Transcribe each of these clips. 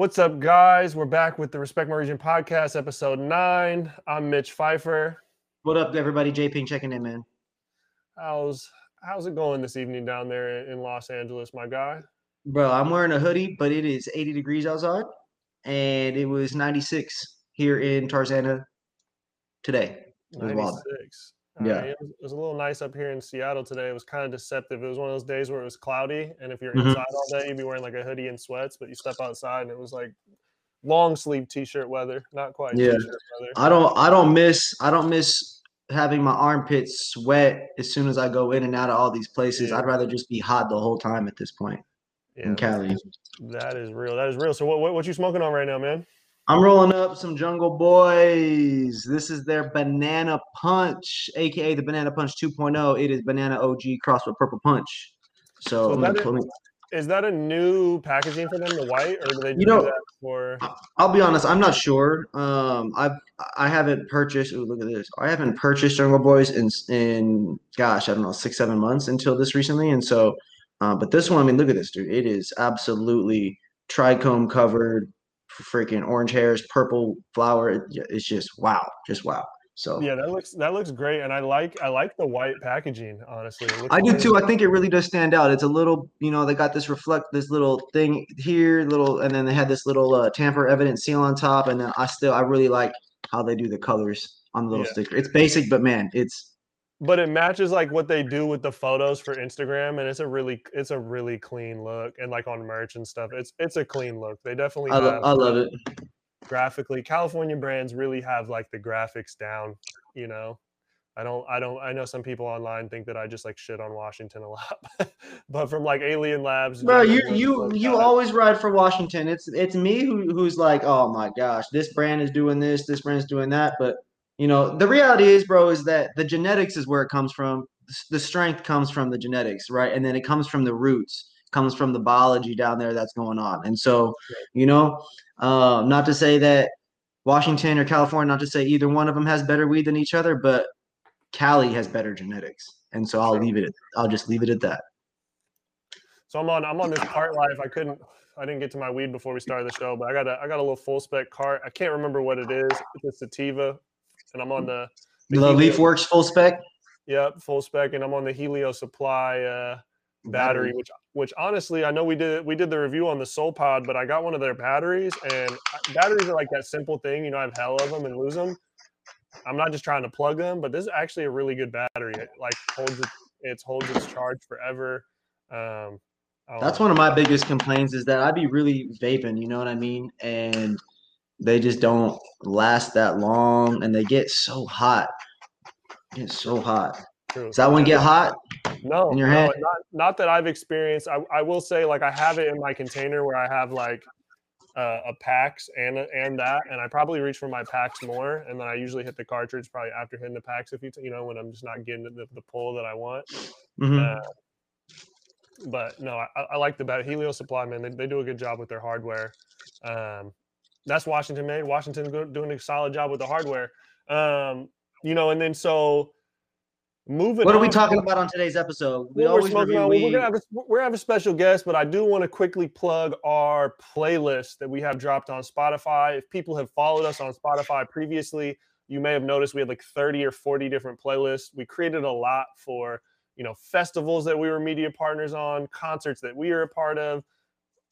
What's up, guys? We're back with the Respect My Region podcast, episode nine. I'm Mitch Pfeiffer. What up, everybody? J Ping checking in, man. How's how's it going this evening down there in Los Angeles, my guy? Bro, I'm wearing a hoodie, but it is 80 degrees outside, and it was 96 here in Tarzana today. It was wild. 96. Yeah. It, was, it was a little nice up here in Seattle today. It was kind of deceptive. It was one of those days where it was cloudy, and if you're Mhm. inside all day, you'd be wearing like a hoodie and sweats. But you step outside, and it was like long sleeve t-shirt weather, not quite Yeah. t-shirt weather. I don't I don't miss I don't miss having my armpits sweat as soon as I go in and out of all these places. Yeah. I'd rather just be hot the whole time at this point Yeah, in Cali. that is real. That is real. So what, what what you smoking on right now, man? I'm rolling up some Jungle Boys. This is their Banana Punch, aka the Banana Punch 2.0. It is Banana OG crossed with Purple Punch. So, So is- put that a new packaging for them, the white, or do they do know- that for? I'll be honest, I'm not sure. Um, I've I haven't purchased. Ooh, look at this. I haven't purchased Jungle Boys in in gosh, I don't know, six seven months until this recently, and so. Uh, but this one, I mean, look at this, dude. It is absolutely trichome covered, freaking orange hairs, purple flower. It's just wow, just wow. So Yeah, that looks that looks great, and I like I like the white packaging. Honestly, I do too. I think it really does stand out. It's a little, you know, they got this reflect, this little thing here, little, and then they had this little uh, tamper evidence seal on top. And then I still, I really like how they do the colors on the little Yeah. sticker. It's basic, but man, it's but it matches like what they do with the photos for Instagram, and it's a really it's a really clean look, and like on merch and stuff, it's it's a clean look. They definitely I, lo- I love it. graphically. California brands really have like the graphics down. You know, I don't I don't I know some people online think that I just like shit on Washington a lot, but from like Alien Labs, Bro, you you you always ride for Washington. It's it's me who who's like, oh my gosh, this brand is doing this, this brand's doing that. But you know, the reality is, bro, is that the genetics is where it comes from. The strength comes from the genetics, right? And then it comes from the roots, comes from the biology down there that's going on. And so, you know, um, not to say that Washington or California, not to say either one of them has better weed than each other, but Cali has better genetics. And so I'll leave it. At, I'll just leave it at that. So I'm on I'm on this cart life. I couldn't I didn't get to my weed before we started the show, but I got a I got a little full spec cart. I can't remember what it is. It's a sativa, and I'm on the The Works full spec Yep, full spec, and I'm on the Helio Supply uh, battery, which which honestly I know we did we did the review on the Soul Pod, but I got one of their batteries, and batteries are like that simple thing. You know, I have hell of them and lose them. I'm not just trying to plug them, but this is actually a really good battery. It like holds it, it holds its charge forever. Um, That's know. one of my biggest complaints is that I'd be really vaping, you know what I mean? And they just don't last that long and they get so hot. Get so hot. True. Does that one get hot? No, in your no, hand? not not that I've experienced. I, I will say like I have it in my container where I have like uh, a PAX and and that, and I probably reach for my PAX more, and then I usually hit the cartridge probably after hitting the PAX if you t- you know when I'm just not getting the, the pull that I want. Mhm. Uh, but no, I, I like the bat Helio Supply man. They, they do a good job with their hardware. Um, that's Washington made. Washington's go- doing a solid job with the hardware. Um, you know, and then so moving. What are we on- talking about on today's episode? We we're smoking on. We're gonna have a, we're gonna have a special guest, but I do want to quickly plug our playlist that we have dropped on Spotify. If people have followed us on Spotify previously, you may have noticed we had like 30 or 40 different playlists. We created a lot for you know festivals that we were media partners on, concerts that we were a part of,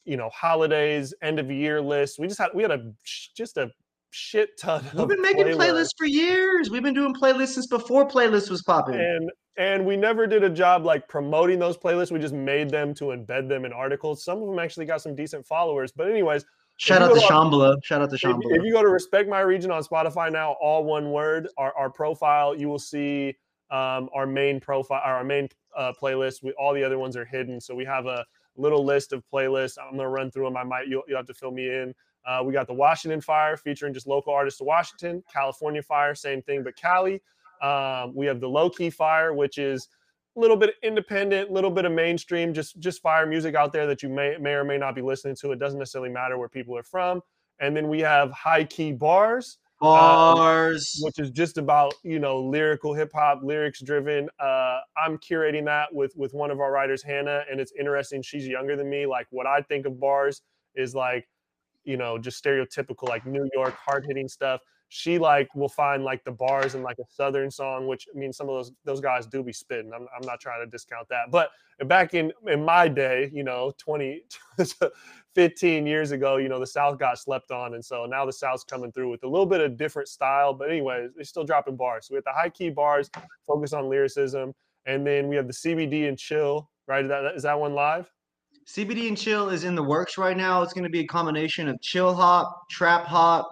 you know holidays, end of year list We just had we had a just a shit ton. We've been making playlists. playlists for years. We've been doing playlists since before playlists was popping. and and we never did a job like promoting those playlists. We just made them to embed them in articles. Some of them actually got some decent followers. But anyways, Shout out to Shambhala. Shout out to if, if you go to Respect My Region on Spotify now, all one word, our, our profile, you will see um, our main profile, our main uh, playlist. We, all the other ones are hidden. So we have a little list of playlists. I'm gonna run through them. I might you'll, you'll have to fill me in. Uh, we got the Washington Fire featuring just local artists of Washington. California Fire, same thing, but Cali. Um, we have the Low Key Fire, which is a little bit independent, a little bit of mainstream, just just fire music out there that you may may or may not be listening to. It doesn't necessarily matter where people are from. And then we have High Key Bars, Bars. which is just about you know lyrical hip hop, lyrics driven. Uh, I'm curating that with with one of our writers, Hannah, and it's interesting. She's younger than me. Like what I think of bars is like you know, just stereotypical like New York hard hitting stuff. She like will find like the bars in like a southern song, which I mean some of those those guys do be spitting. I'm, I'm not trying to discount that, but back in in my day, you know, 20, 15 years ago, you know, the South got slept on, and so now the South's coming through with a little bit of different style. But anyway, they're still dropping bars. So we have the high key bars, focus on lyricism, and then we have the CBD and chill. Right? Is that, is that one live? CBD and chill is in the works right now. It's going to be a combination of chill hop, trap hop,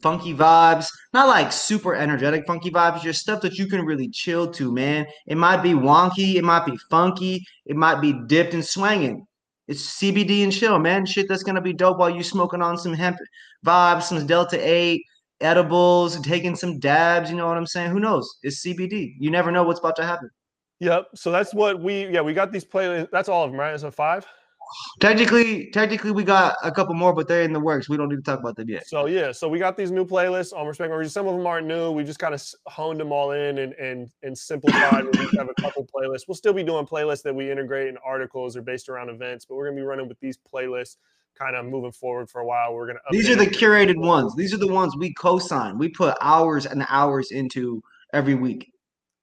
funky vibes. Not like super energetic funky vibes, just stuff that you can really chill to, man. It might be wonky, it might be funky, it might be dipped and swinging. It's CBD and chill, man. Shit that's to be dope while you smoking on some hemp vibes, some Delta 8 edibles, taking some dabs, you know what I'm saying? Who knows? It's CBD. You never know what's about to happen. Yep. So that's what we yeah, we got these playlists. That's all of them, right? So five? Technically, technically, we got a couple more, but they're in the works. We don't need to talk about them yet. So yeah, so we got these new playlists on Respect Some of them aren't new. We just kind of honed them all in and and and simplified. we have a couple playlists. We'll still be doing playlists that we integrate in articles or based around events, but we're gonna be running with these playlists kind of moving forward for a while. We're gonna. These are the curated ones. These are the ones we co-sign. We put hours and hours into every week.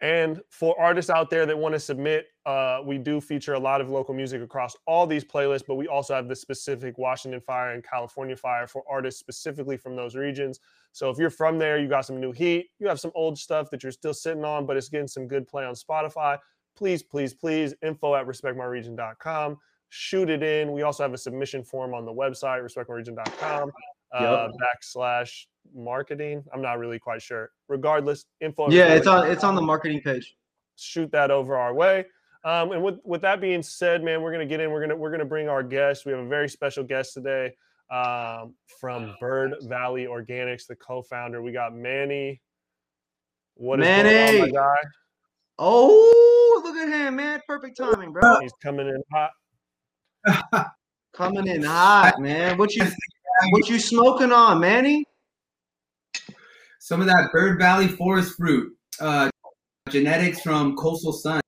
And for artists out there that want to submit, uh, we do feature a lot of local music across all these playlists, but we also have the specific Washington Fire and California Fire for artists specifically from those regions. So if you're from there, you got some new heat, you have some old stuff that you're still sitting on, but it's getting some good play on Spotify. Please, please, please, info at respectmyregion.com. Shoot it in. We also have a submission form on the website, respectmyregion.com uh, yep. backslash marketing. I'm not really quite sure. Regardless, info. Yeah, it's on it's on the marketing page. Shoot that over our way. Um, and with with that being said, man, we're gonna get in. We're gonna we're gonna bring our guest. We have a very special guest today um, from Bird Valley Organics, the co-founder. We got Manny. What is Manny. going on, my guy? Oh, look at him, man! Perfect timing, bro. He's coming in hot. coming in hot, man. What you what you smoking on, Manny? Some of that Bird Valley forest fruit, uh, genetics from Coastal Sun.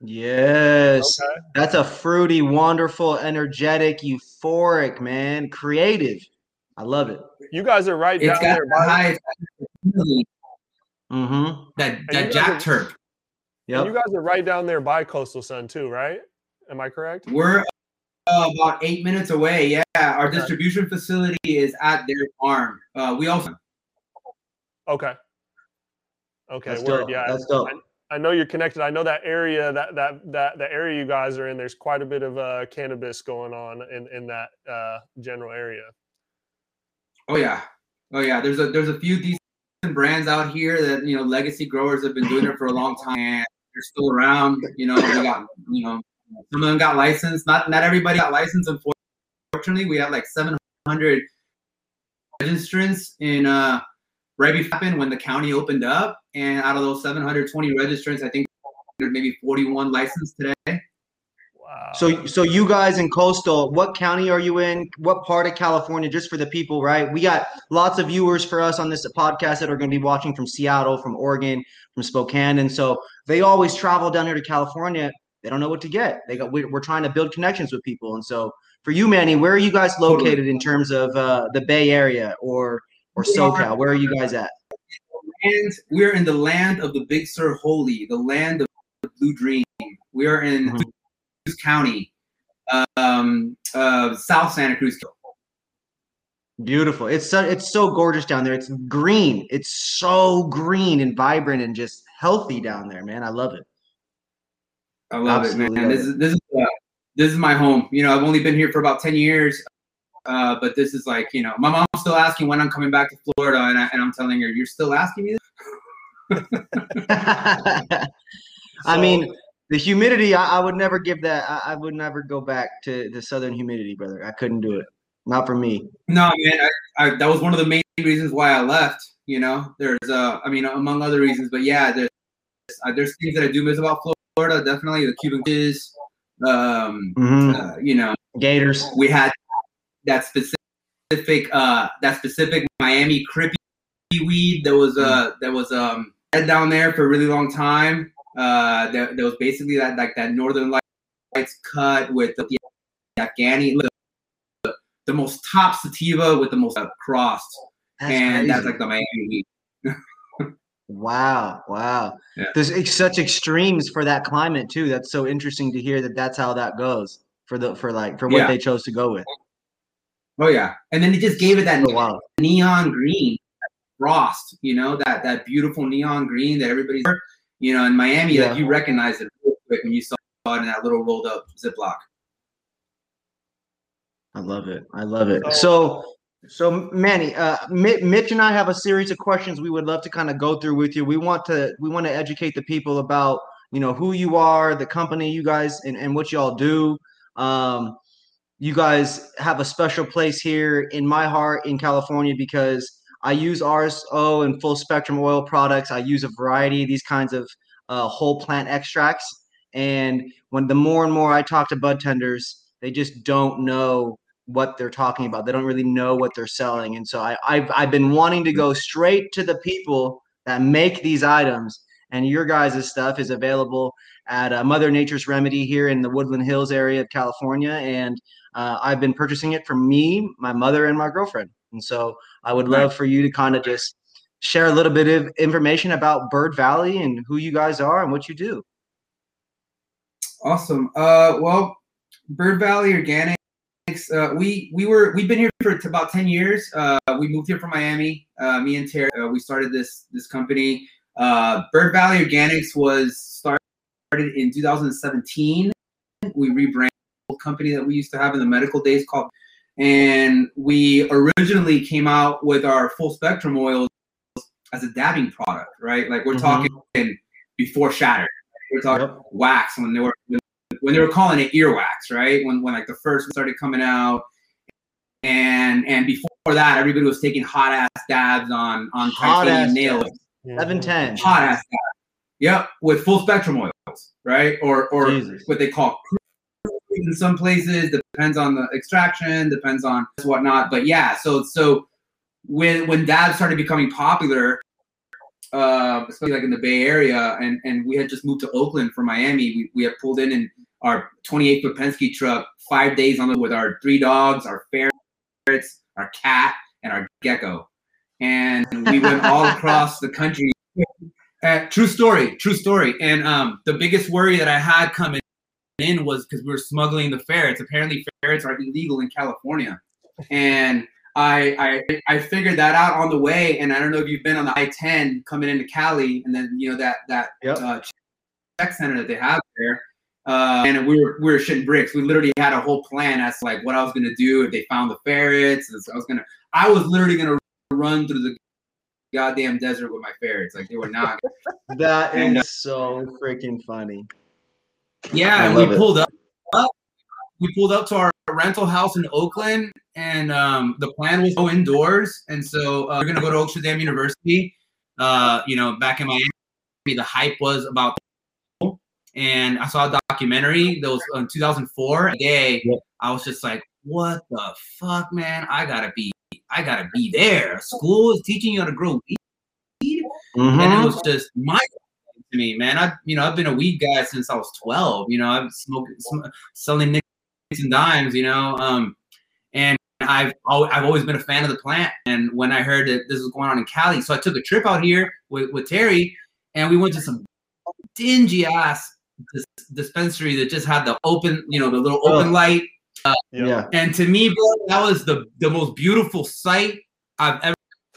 Yes, okay. that's a fruity, wonderful, energetic, euphoric, man. Creative. I love it. You guys are right it's down there. The high mm-hmm. That that Jack are, Turk. Yeah. You guys are right down there by Coastal Sun too, right? Am I correct? We're uh, about eight minutes away. Yeah, our okay. distribution facility is at their farm. Uh, we also. Okay. Okay. That's word. Dope. Yeah. That's dope. I, I, know you're connected. I know that area that that that the area you guys are in. There's quite a bit of uh, cannabis going on in in that uh, general area. Oh yeah. Oh yeah. There's a there's a few decent brands out here that you know legacy growers have been doing it for a long time. And they're still around. You know, got you know some of them got licensed. Not not everybody got licensed. Unfortunately, we have like 700 registrants in uh, right before happened when the county opened up, and out of those 720 registrants, I think there's maybe 41 licensed today. Wow. So, so you guys in coastal, what county are you in? What part of California? Just for the people, right? We got lots of viewers for us on this podcast that are going to be watching from Seattle, from Oregon, from Spokane, and so they always travel down here to California they don't know what to get. They got we're trying to build connections with people, and so for you, Manny, where are you guys located in terms of uh, the Bay Area or or SoCal? Where are you guys at? And we're in the land of the Big Sur Holy, the land of the Blue Dream. We are in mm-hmm. Cruz County, um, uh, South Santa Cruz. Beautiful. It's so it's so gorgeous down there. It's green. It's so green and vibrant and just healthy down there, man. I love it. I love Absolutely it, man. This is this is uh, this is my home. You know, I've only been here for about ten years, uh, but this is like you know, my mom's still asking when I'm coming back to Florida, and, I, and I'm telling her, you're still asking me. I mean, the humidity. I, I would never give that. I, I, would never go back to the southern humidity, brother. I couldn't do it. Not for me. No, man. I, that was one of the main reasons why I left. You know, there's uh, I mean, among other reasons, but yeah, there's uh, there's things that I do miss about Florida Florida, definitely the Cuban is, um, mm-hmm. uh, you know, Gators. We had that specific, uh, that specific Miami crippy weed that was uh that was um down there for a really long time. Uh, there, there was basically that like that Northern Lights cut with the, the Afghani, the, the most top sativa with the most uh, crossed, That's and crazy. that's like the Miami weed. Wow, wow. Yeah. There's ex- such extremes for that climate too. That's so interesting to hear that that's how that goes for the for like for what Yeah. they chose to go with. Oh yeah, and then they just gave it that Oh, wow. neon green frost, you know, that that beautiful neon green that everybody's, you know, in Miami, Yeah. like you recognize it real quick when you saw it in that little rolled up Ziploc. I love it. I love it. So, so Manny, uh, Mitch and I have a series of questions we would love to kind of go through with you. We want to we want to educate the people about you know who you are, the company you guys, and, and what y'all do. Um, you guys have a special place here in my heart in California because I use RSO and full spectrum oil products. I use a variety of these kinds of uh, whole plant extracts. And when the more and more I talk to bud tenders, they just don't know what they're talking about. They don't really know what they're selling. And so I, I've, I've been wanting to go straight to the people that make these items. And your guys' stuff is available at uh, Mother Nature's Remedy here in the Woodland Hills area of California. And uh, I've been purchasing it for me, my mother, and my girlfriend. And so I would love for you to kind of just share a little bit of information about Bird Valley and who you guys are and what you do. Awesome. Uh, well, Bird Valley Organics. Uh, we we were we've been here for about ten years. Uh, we moved here from Miami. Uh, me and Terry. Uh, we started this this company. Uh, Bird Valley Organics was started in 2017. We rebranded company that we used to have in the medical days called, and we originally came out with our full spectrum oils as a dabbing product, right? Like we're Mhm. talking before Shatter. We're talking Yep. wax when they were when they were calling it earwax, right? When when like the first started coming out, and and before that, everybody was taking hot ass dabs on on Hot titanium nails. Seven ten. hot ass dabs. Yep, with full spectrum oils, right? Or or Jesus. what they call in some places. Depends on the extraction, depends on whatnot. But yeah, so so when when dabs started becoming popular, uh, especially like in the Bay Area, and and we had just moved to Oakland from Miami. We, we had pulled in in our 28 foot Penske truck, five days on it with our three dogs, our ferrets, our cat, and our gecko, and we went all across the country. Uh, true story, true story. And um, the biggest worry that I had coming in was because we were smuggling the ferrets. Apparently, ferrets are illegal in California, and I, I I figured that out on the way, and I don't know if you've been on the I-10 coming into Cali, and then you know that that Yep. uh, check center that they have there, uh, and we were we were shitting bricks. We literally had a whole plan as to like what I was gonna do if they found the ferrets. I was gonna, I was literally gonna run through the goddamn desert with my ferrets. Like they were not. That And, uh, is so freaking funny. Yeah, and we it. pulled up, up. We pulled up to our rental house in Oakland, and um, the plan was to go indoors. And so uh, we're gonna go to Oaksterdam University. Uh, you know, back in Miami, the hype was about. And I saw a documentary that was in 2004. A day, Yep. I was just like, "What the fuck, man? I gotta be, I gotta be there. School is teaching you how to grow weed." and it Mhm. was just mind to me, man. I, you know, I've been a weed guy since I was 12. You know, I've smoking, sm- selling nicks and dimes. You know, um, and I've al- I've always been a fan of the plant. And when I heard that this was going on in Cali, so I took a trip out here with with Terry, and we went to some dingy ass dis- dispensary that just had the open, you know, the little open Oh. light. Yeah. And to me, bro, that was the the most beautiful sight I've ever,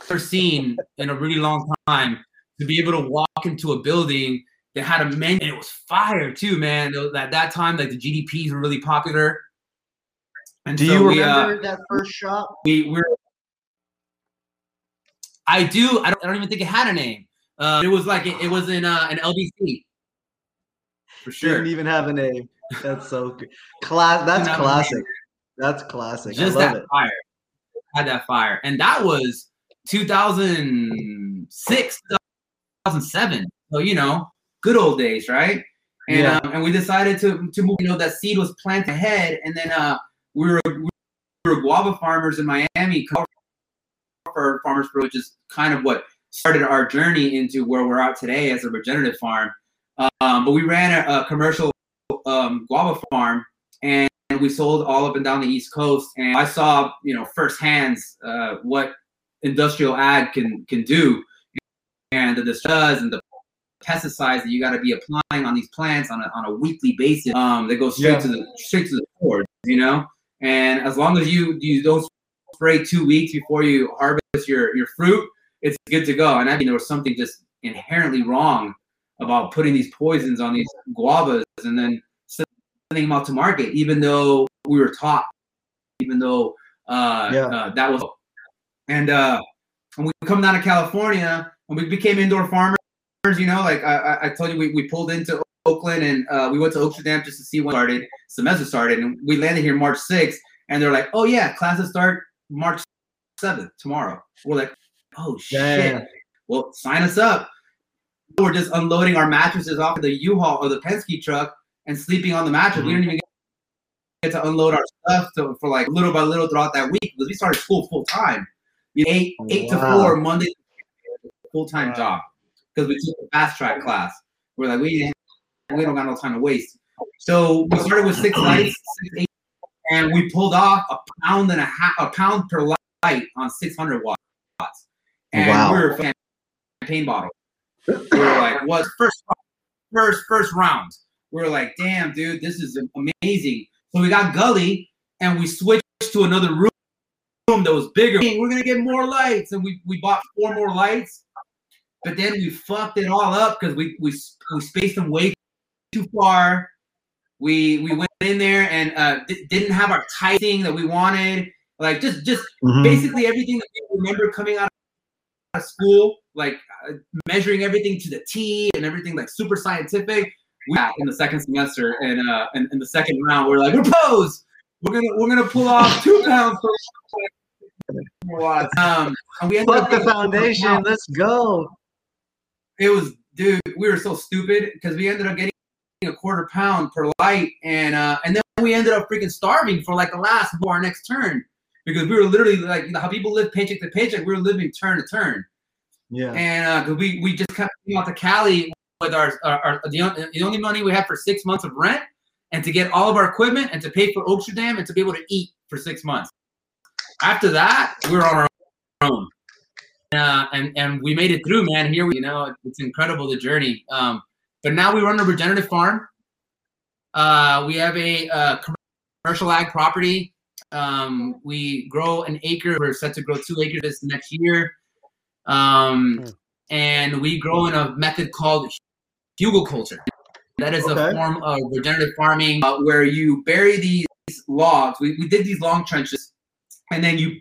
ever seen in a really long time. To be able to walk into a building that had a menu, and it was fire too, man. Was- At that time, like the GDPs were really popular. And Do so you we, uh, remember that first shop? we we're I do. I don't, I don't even think it had a name. Uh, it was like it, it was in uh, an LBC for sure. Didn't even have a name. That's so good. Class. That's Didn't have a classic. That's classic. just I love that it. fire had that fire and that was 2006 2007 so you know good old days right and Yeah. um, and we decided to to move you know that seed was planted ahead and then uh we were we were guava farmers in miami for farmers which is kind of what started our journey into where we're at today as a regenerative farm um, but we ran a, a commercial um, guava farm and we sold all up and down the East Coast. And I saw, you know, firsthand uh, what industrial ag can can do, and the does and the pesticides that you got to be applying on these plants on a, on a weekly basis. Um, they go straight Yeah. to the straight to the core, you know. And as long as you you don't spray two weeks before you harvest your your fruit, it's good to go. And I mean, there was something just inherently wrong about putting these poisons on these guavas and then sending them out to market, even though we were taught, even though uh, Yeah. uh, that was. And uh, when we come down to California, when we became indoor farmers, you know, like I, I- I told you, we, we pulled into Oakland and uh, we went to Oaksterdam just to see when started semester started, and we landed here March 6th, and they're like, "Oh yeah, classes start March 7th tomorrow." We're like, "Oh shit!" Well, sign us up. We're just unloading our mattresses off of the U-Haul or the Penske truck and sleeping on the mattress. We Mhm. don't even get to unload our stuff to, for like little by little throughout that week because we started school full time. You know, eight eight to four Monday, full time Wow. job because we took a fast track class. We're like we didn't- we don't got no time to waste. So we started with six lights, six eight, and we pulled off a pound and a half, a pound per light on 600 watts. And Wow. we were champagne bottle. We were like, what first, first, first round? We were like, damn, dude, this is amazing. So we got Gully, and we switched to another room room that was bigger. We're gonna get more lights, and we, we bought four more lights. But then we fucked it all up because we, we we spaced them way too far. We we went in there and uh, di- didn't have our tighting that we wanted. Like just just Mhm. basically everything that we remember coming out of school, like uh, measuring everything to the T and everything like super scientific. We got in the second semester and uh and in the second round, we're like, propose. We're gonna we're gonna pull off two pounds per. Um, and we ended Fuck up the foundation. Let's go. It was, dude, we were so stupid because we ended up getting a quarter pound per light, and uh, and then we ended up freaking starving for like the last for our next turn because we were literally like you know, how people live paycheck to paycheck. We were living turn to turn, Yeah. and uh, we we just kind of came out to Cali with our, our, our the, the only money we had for six months of rent, and to get all of our equipment, and to pay for Oaksterdam, and to be able to eat for six months. After that, we were on our own. Uh, and and we made it through, man. Here we, you know, it's incredible the journey. Um, but now we run a regenerative farm. Uh, we have a uh, commercial ag property. Um, we grow an acre. We're set to grow two acres this next year. Um, Hmm. and we grow in a method called hugelkultur. That is Okay. a form of regenerative farming uh, where you bury these logs. We, we did these long trenches, and then you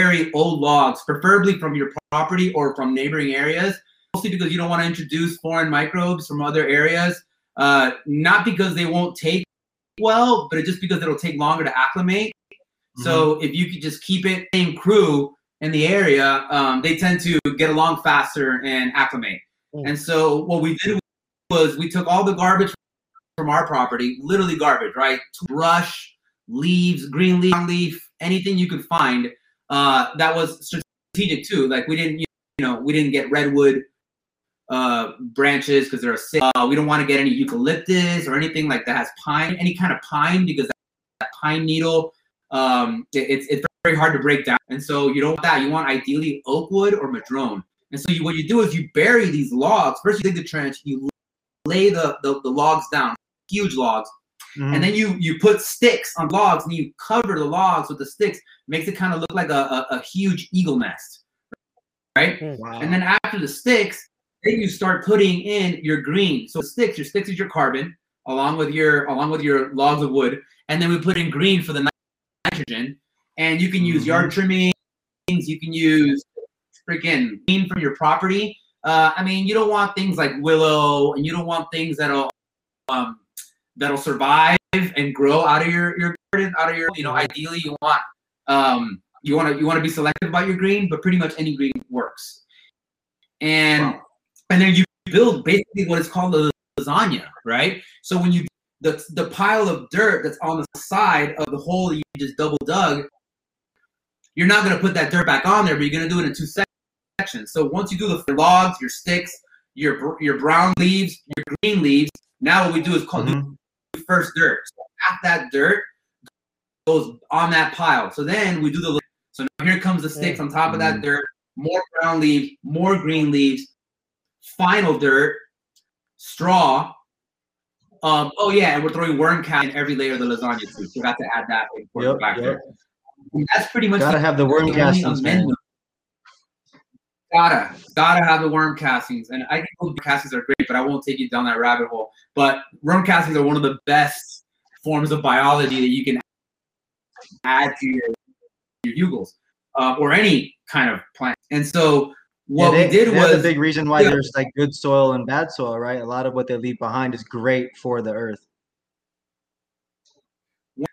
bury old logs, preferably from your property or from neighboring areas, mostly because you don't want to introduce foreign microbes from other areas. Uh, not because they won't take well, but just because it'll take longer to acclimate. So if you could just keep it same crew in the area, um, they tend to get along faster and acclimate. Mm. And so what we did was we took all the garbage from our property, literally garbage, right? Brush, leaves, green leaf, leaf, anything you could find. Uh, that was strategic too. Like we didn't, you know, we didn't get redwood uh, branches because they're sick. Uh, we don't want to get any eucalyptus or anything like that has pine, any kind of pine because that, that pine needle, um, it- it's it's very hard to break down. And so you don't want that. You want ideally oak wood or madrone. And so you, what you do is you bury these logs. First, you dig the trench, you lay the, the, the logs down, huge logs, Mhm. and then you you put sticks on logs and you cover the logs with the sticks. Makes it kind of look like a, a, a huge eagle nest, right? wow. And then after the sticks, then you start putting in your green. So sticks, your sticks is your carbon, along with your along with your logs of wood, and then we put in green for the nitrogen. And you can use Mhm. yard trimmings. You can use freaking green from your property. Uh, I mean, you don't want things like willow, and you don't want things that'll um, that'll survive and grow out of your your garden, out of your you know. Ideally, you want um, you want to you want to be selective about your green, but pretty much any green works. And Wow. and then you build basically what is called a lasagna, right? So when you the the pile of dirt that's on the side of the hole that you just double dug, you're not gonna put that dirt back on there, but you're gonna do it in two sections. So once you do the logs, your sticks, your your brown leaves, your green leaves, now what we do is call Mhm. Do first dirt. So half that dirt goes on that pile. So then we do the so now here comes the sticks on top of that Mm. dirt, more brown leaves, more green leaves, final dirt, straw. Um, oh yeah, and we're throwing worm cat in every layer of the lasagna too. Forgot to add that important Yep, factor. yep. And that's pretty much Gotta the have the worm only castings, man. Gotta, gotta have the worm castings, and I think worm castings are great, but I won't take you down that rabbit hole. But worm castings are one of the best forms of biology that you can add to your your hugels uh, or any kind of plant. And so what Yeah, we did they're the big reason why Yeah. there's like good soil and bad soil, right? A lot of what they leave behind is great for the earth.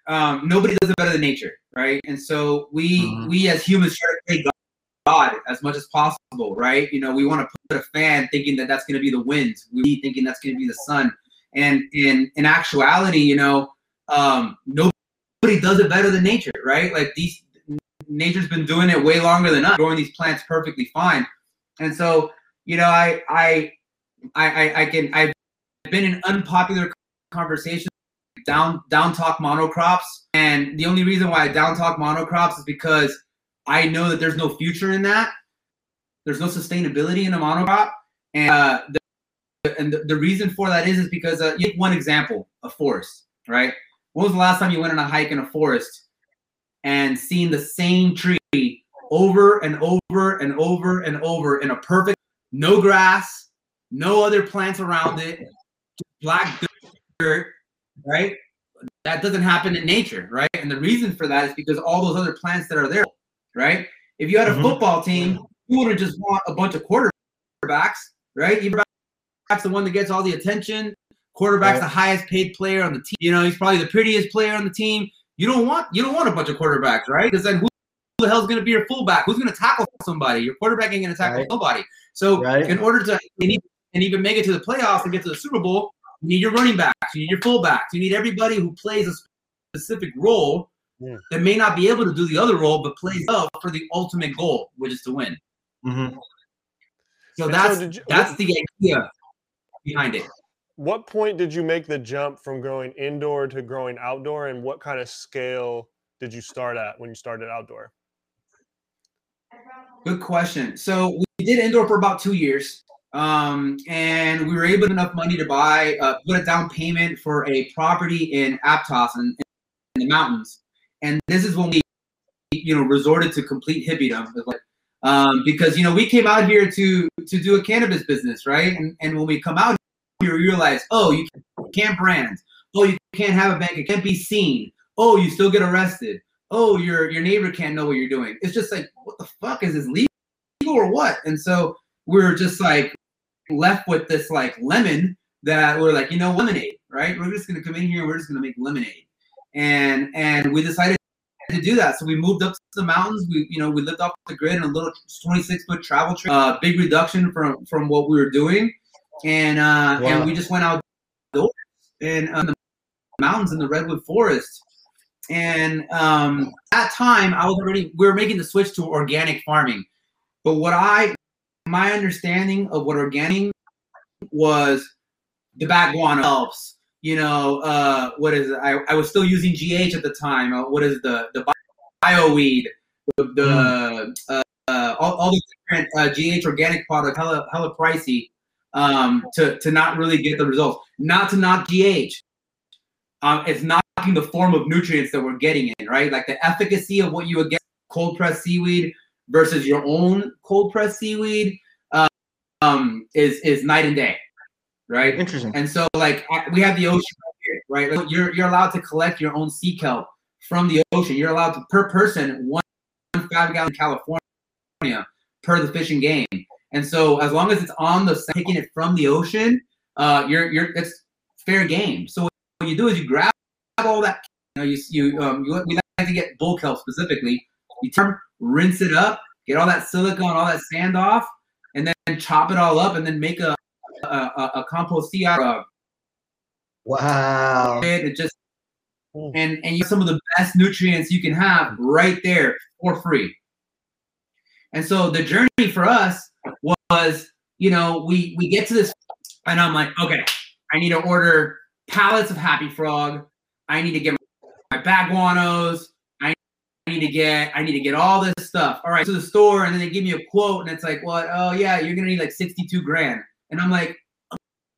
um, nobody does it better than nature, right? And so we Mhm. we as humans try to play God as much as possible, right? You know, we want to put a fan thinking that that's going to be the wind, we thinking that's going to be the sun, and in in actuality, you know, um, nobody does it better than nature, right? Like these nature's been doing it way longer than us, growing these plants perfectly fine, and so you know, I I I, I can I've been in unpopular conversations down down talk monocrops. And the only reason why i down talk monocrops is because i know that there's no future in that there's no sustainability in a monocrop and uh, the, and the, the reason for that is is because uh, you take one example a forest right when was the last time you went on a hike in a forest and seen the same tree over and over and over and over in a perfect no grass no other plants around it black dirt right? That doesn't happen in nature, right? And the reason for that is because all those other plants that are there, right? If you had a Mhm. football team, you wouldn't just want a bunch of quarterbacks, right? You Quarterback's the one that gets all the attention. Quarterback's Right. the highest paid player on the team. You know, he's probably the prettiest player on the team. You don't want you don't want a bunch of quarterbacks, right? Because then who the hell's going to be your fullback? Who's going to tackle somebody? Your quarterback ain't going to tackle Right. nobody. So Right. in order to and even make it to the playoffs and get to the Super Bowl, you need your running backs, you need your fullbacks, you need everybody who plays a specific role Yeah. that may not be able to do the other role, but plays up for the ultimate goal, which is to win. hmm So And that's did you- that's the idea behind it. What point did you make the jump from growing indoor to growing outdoor, and what kind of scale did you start at when you started outdoor? Good question. So we did indoor for about two years, um, and we were able to enough money to buy, uh, put a down payment for a property in Aptos in, in the mountains. And this is when we, you know, resorted to complete hippiedom, um, because you know we came out here to to do a cannabis business, right? And and when we come out here, we realize, oh, you can't brand. Oh, you can't have a bank. It can't be seen. Oh, you still get arrested oh, your your neighbor can't know what you're doing. It's just like, what the fuck is this legal or what? And so we're just like left with this like lemon that we're like, you know, lemonade, right? We're just gonna come in here and we're just gonna make lemonade. And and we decided to do that. So we moved up to the mountains. We, you know, we lived off the grid in a little 26 foot travel trailer. Uh, big reduction from from what we were doing, and uh, Wow. and we just went outdoors in uh, the mountains in the redwood forest and um, at that time i was already we were making the switch to organic farming but what i my understanding of what organic was the bat guano helps you know uh, what is it? I, I was still using gh at the time. Uh, what is the the bioweed the, the uh, uh, all, all the different uh, gh organic products hella, hella pricey um, to, to not really get the results. Not to knock gh um, it's knocking the form of nutrients that we're getting in, right? Like the efficacy of what you would get cold pressed seaweed versus your own cold pressed seaweed uh, um, is is night and day, right? Interesting. And so, like, we have the ocean right here, right? Like, you're you're allowed to collect your own sea kelp from the ocean. You're allowed to per person one five gallon in California per the fishing game. And so, as long as it's on the taking it from the ocean, uh, you're you're it's fair game. So what you do is you grab all that. You know, you you um you, we like to get bull kelp specifically. You turn, rinse it up, get all that silica and all that sand off, and then chop it all up, and then make a a, a, a compost tea Wow. it. It just Mm. and and you have some of the best nutrients you can have right there for free. And so the journey for us was, you know, we we get to this, and I'm like, okay, I need to order pallets of Happy Frog. I need to get my baguanos. I need to get I need to get all this stuff. All right, to the store, and then they give me a quote, and it's like, what? Oh yeah, you're gonna need like 62 grand. And I'm like,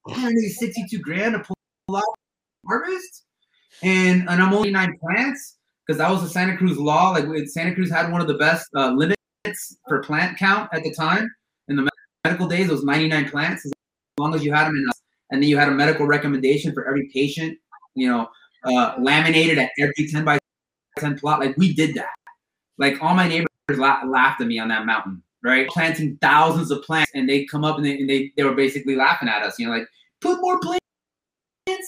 I need 62 grand to pull out harvest, and and I'm only nine plants because that was the Santa Cruz law. Like Santa Cruz had one of the best uh, limits for plant count at the time in the medical days. It was 99 plants as long as you had them in, and then you had a medical recommendation for every patient. You know, uh, laminated at every 10 by 10 plot. Like we did that. Like all my neighbors la- laughed at me on that mountain, right? Planting thousands of plants, and they come up and they, and they they were basically laughing at us. You know, like put more plants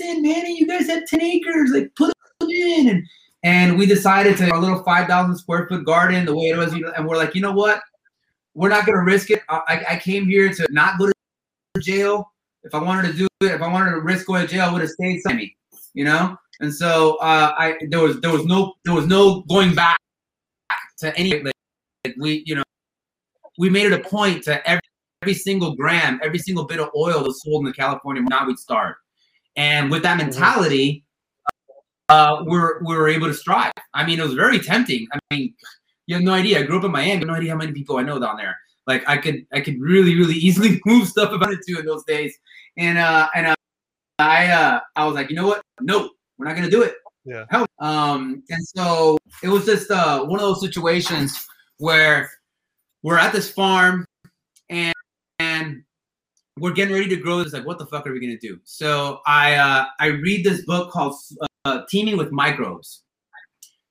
in, man. And you guys have 10 acres. Like put them in. And and we decided to our little 5,000 square foot garden the way it was. And we're like, you know what? We're not going to risk it. I, I came here to not go to jail. If I wanted to do it, if I wanted to risk going to jail, I would have stayed me, you know? And so uh, I there was there was no there was no going back to any like, we you know we made it a point to every every single gram, every single bit of oil was sold in the California, not we'd start. And with that mentality, uh, we're we were able to strive. I mean, it was very tempting. I mean, you have no idea. I grew up in Miami. I have no idea how many people I know down there. Like I could I could really really easily move stuff about it too in those days. And uh and uh, I uh I was like, you know what? No, we're not gonna do it. Yeah. Help. Um, and so it was just uh one of those situations where we're at this farm and and we're getting ready to grow. It's like, what the fuck are we gonna do? So I uh, I read this book called uh, Teaming with Microbes,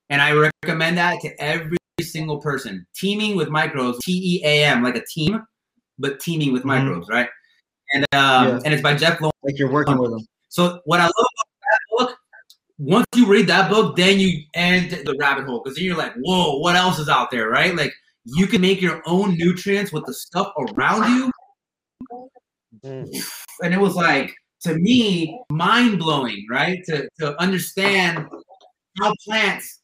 and I recommend that to every single person. Teaming with microbes, T E A M, like a team, but teaming with mm-hmm. microbes, right? And um, yeah. and it's by Jeff Lowe. Like you're working with them. So what I love about that book, once you read that book, then you end the rabbit hole because then you're like, whoa, what else is out there, right? Like you can make your own nutrients with the stuff around you. Mm. And it was like to me mind blowing, right? To to understand how plants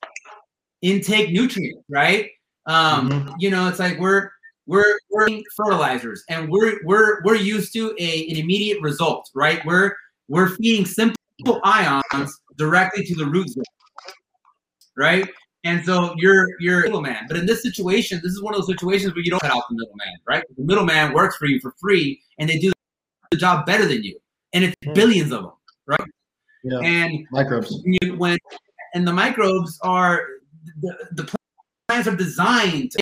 intake nutrients, right? Um, mm-hmm. You know, it's like we're we're we're fertilizers, and we're we're we're used to a an immediate result, right? We're we're feeding simple ions directly to the root zone, right? And so you're you're a middleman. But in this situation, this is one of those situations where you don't cut out the middleman, right? The middleman works for you for free, and they do the job better than you, and it's mm. billions of them, right? Yeah. And microbes. When, you, when and the microbes are the, the plants are designed to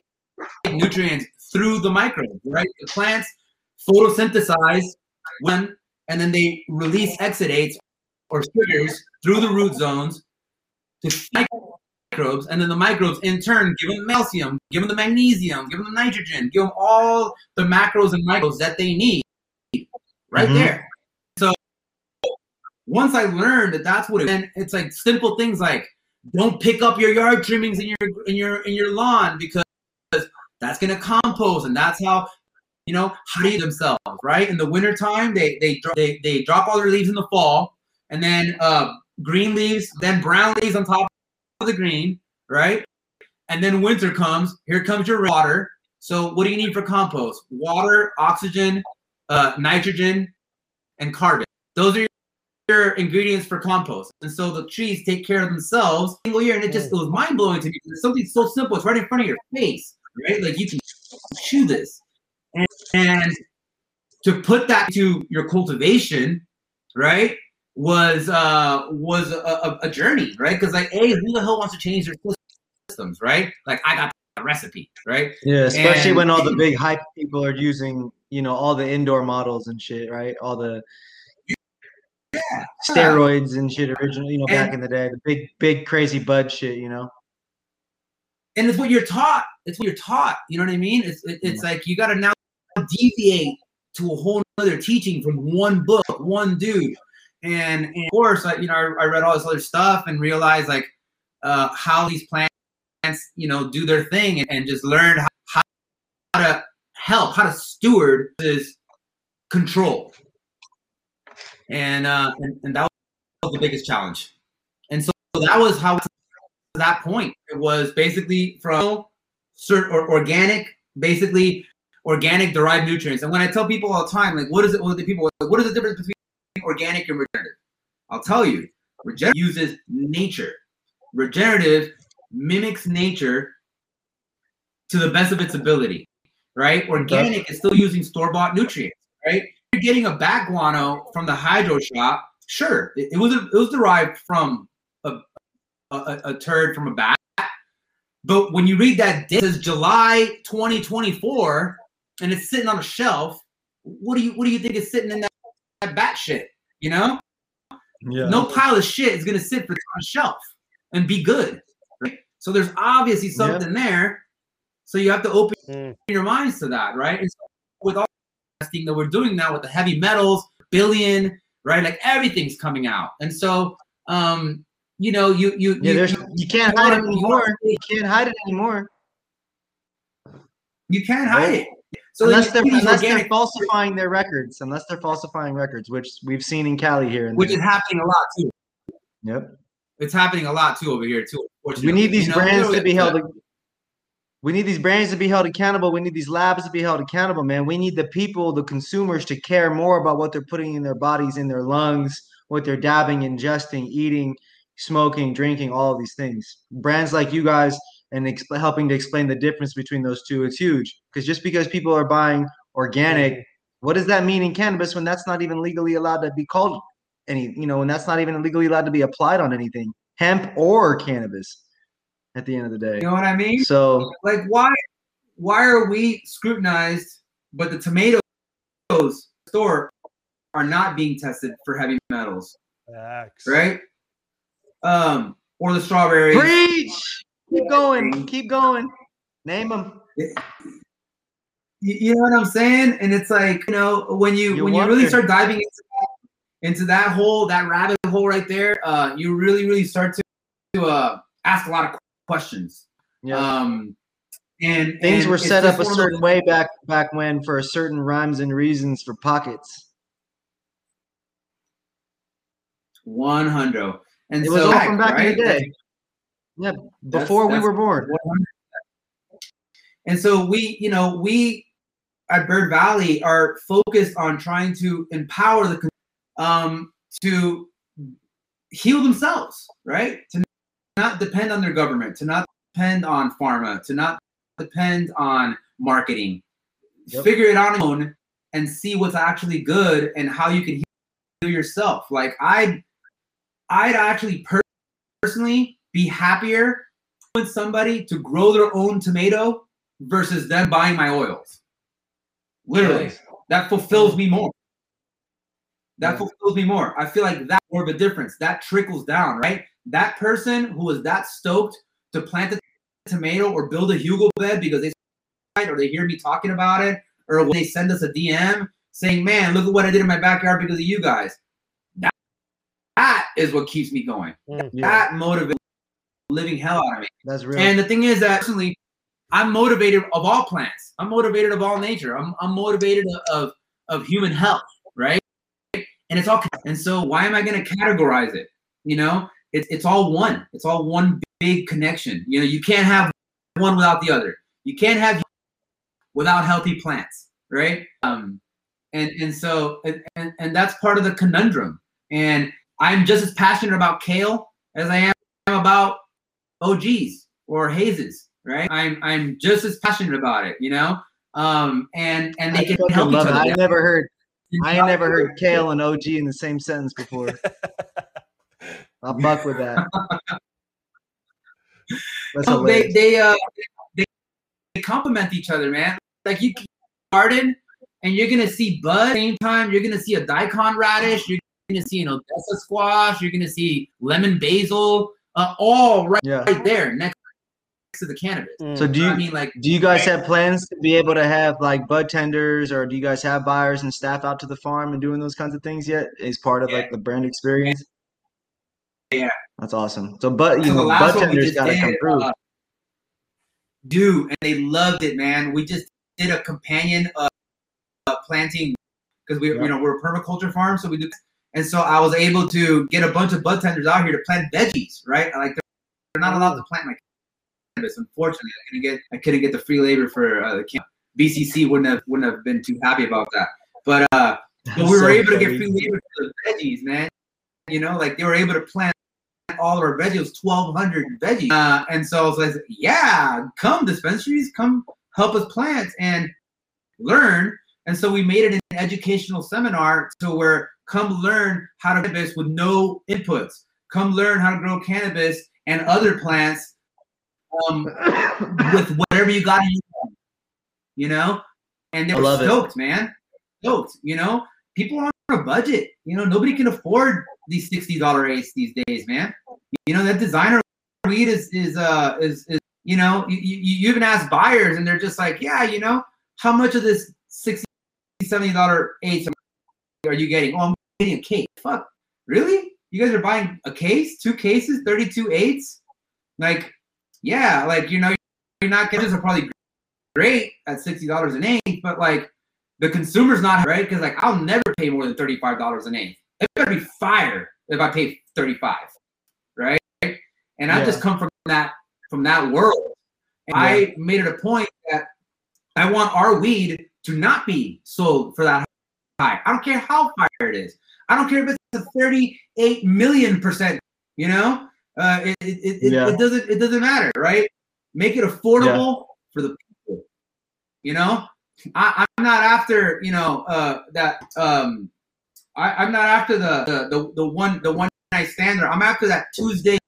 take nutrients through the microbes, right? The plants photosynthesize when, and then they release exudates or sugars through the root zones to microbes, and then the microbes in turn give them the calcium, give them the magnesium, give them the nitrogen, give them all the macros and micros that they need, right mm-hmm. there. So once I learned that that's what it, and it's like simple things like don't pick up your yard trimmings in your in your in your lawn because that's gonna compost and that's how you know hide themselves right in the wintertime they they they they drop all their leaves in the fall and then uh, green leaves then brown leaves on top the green right and then winter comes here comes your water so what do you need for compost water oxygen uh, nitrogen and carbon those are your ingredients for compost. And so the trees take care of themselves single year. And it just it was mind blowing to me something so simple. It's right in front of your face, right? Like you can chew this. And, and to put that to your cultivation, right, was uh was a, a, journey, right? Because like, hey, who the hell wants to change their systems, right? Like I got a recipe, right? Yeah, especially and, when all the big hype people are using, you know, all the indoor models and shit, right? All the yeah. steroids and shit originally, you know, and, back in the day, the big, big, crazy bud shit, you know. And it's what you're taught. It's what you're taught. You know what I mean? It's it's yeah. like you got to now deviate to a whole other teaching from one book, one dude. And, and of course, I, you know, I, I, read all this other stuff and realized like uh, how these plants, you know, do their thing and, and just learned how, how to help, how to steward this control and uh, and, and that was the biggest challenge. And so that was how that point it was basically from certain or organic, basically organic derived nutrients. And when I tell people all the time, like, what is it? What the people? What is the difference between organic and regenerative? I'll tell you, regenerative uses nature. regenerative mimics nature to the best of its ability, right? Organic is still using store bought nutrients, right? You're getting a bat guano from the hydro shop. Sure, it, it was it was derived from a, a, a turd from a bat, but when you read that date, it says July 2024, and it's sitting on a shelf. What do you what do you think is sitting in that, that bat shit? You know, Yeah. no pile of shit is gonna sit for on a shelf and be good. Right? So there's obviously Yeah. something there. So you have to open Mm. your minds to that, right? And so with all the testing that we're doing now with the heavy metals, billion, right? Like everything's coming out. And so um, you know, you you Yeah, you, you, you can't hide it anymore. You can't hide it anymore. you can't hide it. So unless they're unless they're falsifying their records, unless they're falsifying records, which we've seen in Cali here. And which there. is happening a lot too. yep. It's happening a lot too over here too. We need these You know, brands to be held. We need these brands to be held accountable. We need these labs to be held accountable, man. We need the people, the consumers, to care more about what they're putting in their bodies, in their lungs, what they're dabbing, ingesting, eating, smoking, drinking, all of these things. Brands like you guys and exp- helping to explain the difference between those two, it's huge. Because just because people are buying organic, what does that mean in cannabis when that's not even legally allowed to be called any? You know, when that's not even legally allowed to be applied on anything, hemp or cannabis. At the end of the day, You know what I mean? so like why why are we scrutinized but the tomatoes store are not being tested for heavy metals Facts. right um or the strawberries Preach. Keep going. Keep going. Name them. you, know what i'm saying and it's like you know when you, You when you really start diving into that, into that hole that rabbit hole right there uh you really really start to, to uh ask a lot of questions Yeah. um and Things and were set up a certain way back back when for certain rhymes and reasons for pockets. 100 and It was so all from back in right? the day. Yeah, before we that's- were born. 100%. And so we, you know, we at Bird Valley are focused on trying to empower the um, to heal themselves, right? To not depend on their government, to not depend on pharma, to not depend on marketing. Yep. Figure it out on your own and see what's actually good and how you can heal yourself. Like I, I'd actually per- personally be happier with somebody to grow their own tomato versus them buying my oils. Literally, Nice. that fulfills me more. That Yeah. fulfills me more. I feel like that more of a difference. That trickles down, right? That person who was that stoked to plant a tomato or build a hugel bed because they or they hear me talking about it, or when they send us a DM saying, "Man, look at what I did in my backyard because of you guys." That, that is what keeps me going. Mm. Yeah, That motivates living hell out of me. that's real. And the thing is that personally, I'm motivated of all plants. I'm motivated of all nature. I'm, I'm motivated of, of human health, right? And it's all and so why am I going to categorize it? You know, it's it's all one. It's all one big connection. You know, you can't have one without the other. You can't have without healthy plants, right? Um, and and so and, and, and that's part of the conundrum. And I'm just as passionate about kale as I am about OGs or hazes, right? I'm I'm just as passionate about it, you know. Um, and and they I can help each other. I never heard I never heard kale and OG in the same sentence before. I'll buck with that. That's No, they they uh they, they complement each other, man. Like you can garden and you're gonna see bud same time. You're gonna see a daikon radish. You're gonna see an Odessa squash. You're gonna see lemon basil. Uh, all right, yeah. right there next to the cannabis. Mm. So do I you mean, like do you guys have plans to be able to have like bud tenders or do you guys have buyers and staff out to the farm and doing those kinds of things yet as part of like the brand experience? Yeah. That's awesome. So but you So know last bud one we tenders gotta come through. uh, do and they loved it, man. We just did a companion uh, uh planting because we Yeah. you know we're a permaculture farm, so we do. And so I was able to get a bunch of bud tenders out here to plant veggies, right? Like they're, not allowed to plant my cannabis. Unfortunately, I couldn't get I couldn't get the free labor for uh, the camp. BCC wouldn't have wouldn't have been too happy about that. But uh, but we were So able to get free labor for the veggies, man. You know, like they were able to plant all of our veggies, 1,200 veggies. Uh, and so, I said, yeah, come dispensaries, come help us plant and learn. And so we made it an educational seminar to where come learn how to cannabis with no inputs. Come learn how to grow cannabis and other plants um, with whatever you got in your home, you know? And they were love it. stoked, man. Stoked, you know? People are on a budget. You know, nobody can afford these $60 eighths these days, man. You know, that designer weed is is uh is, is you know, you, you, even ask buyers and they're just like, yeah, you know, how much of this 60 $70 eighths are you getting? Oh, I'm getting a case. Fuck. Really? You guys are buying a case, two cases, 32 eighths? Like, yeah, like you know, you're not getting this are probably great at $60 an eighth, but like the consumer's not right because like I'll never pay more than $35 an eighth. It better be fire if I pay 35, right? And I just come from that from that world. And I made it a point that I want our weed to not be sold for that high. I don't care how fire it is. I don't care if it's a 38 million percent. You know, uh, it, it, it, Yeah. it doesn't it doesn't matter, right? Make it affordable for the people. You know, I, I'm not after you know uh, that. Um, I, I'm not after the, the the the one the one night stander. I'm after that Tuesday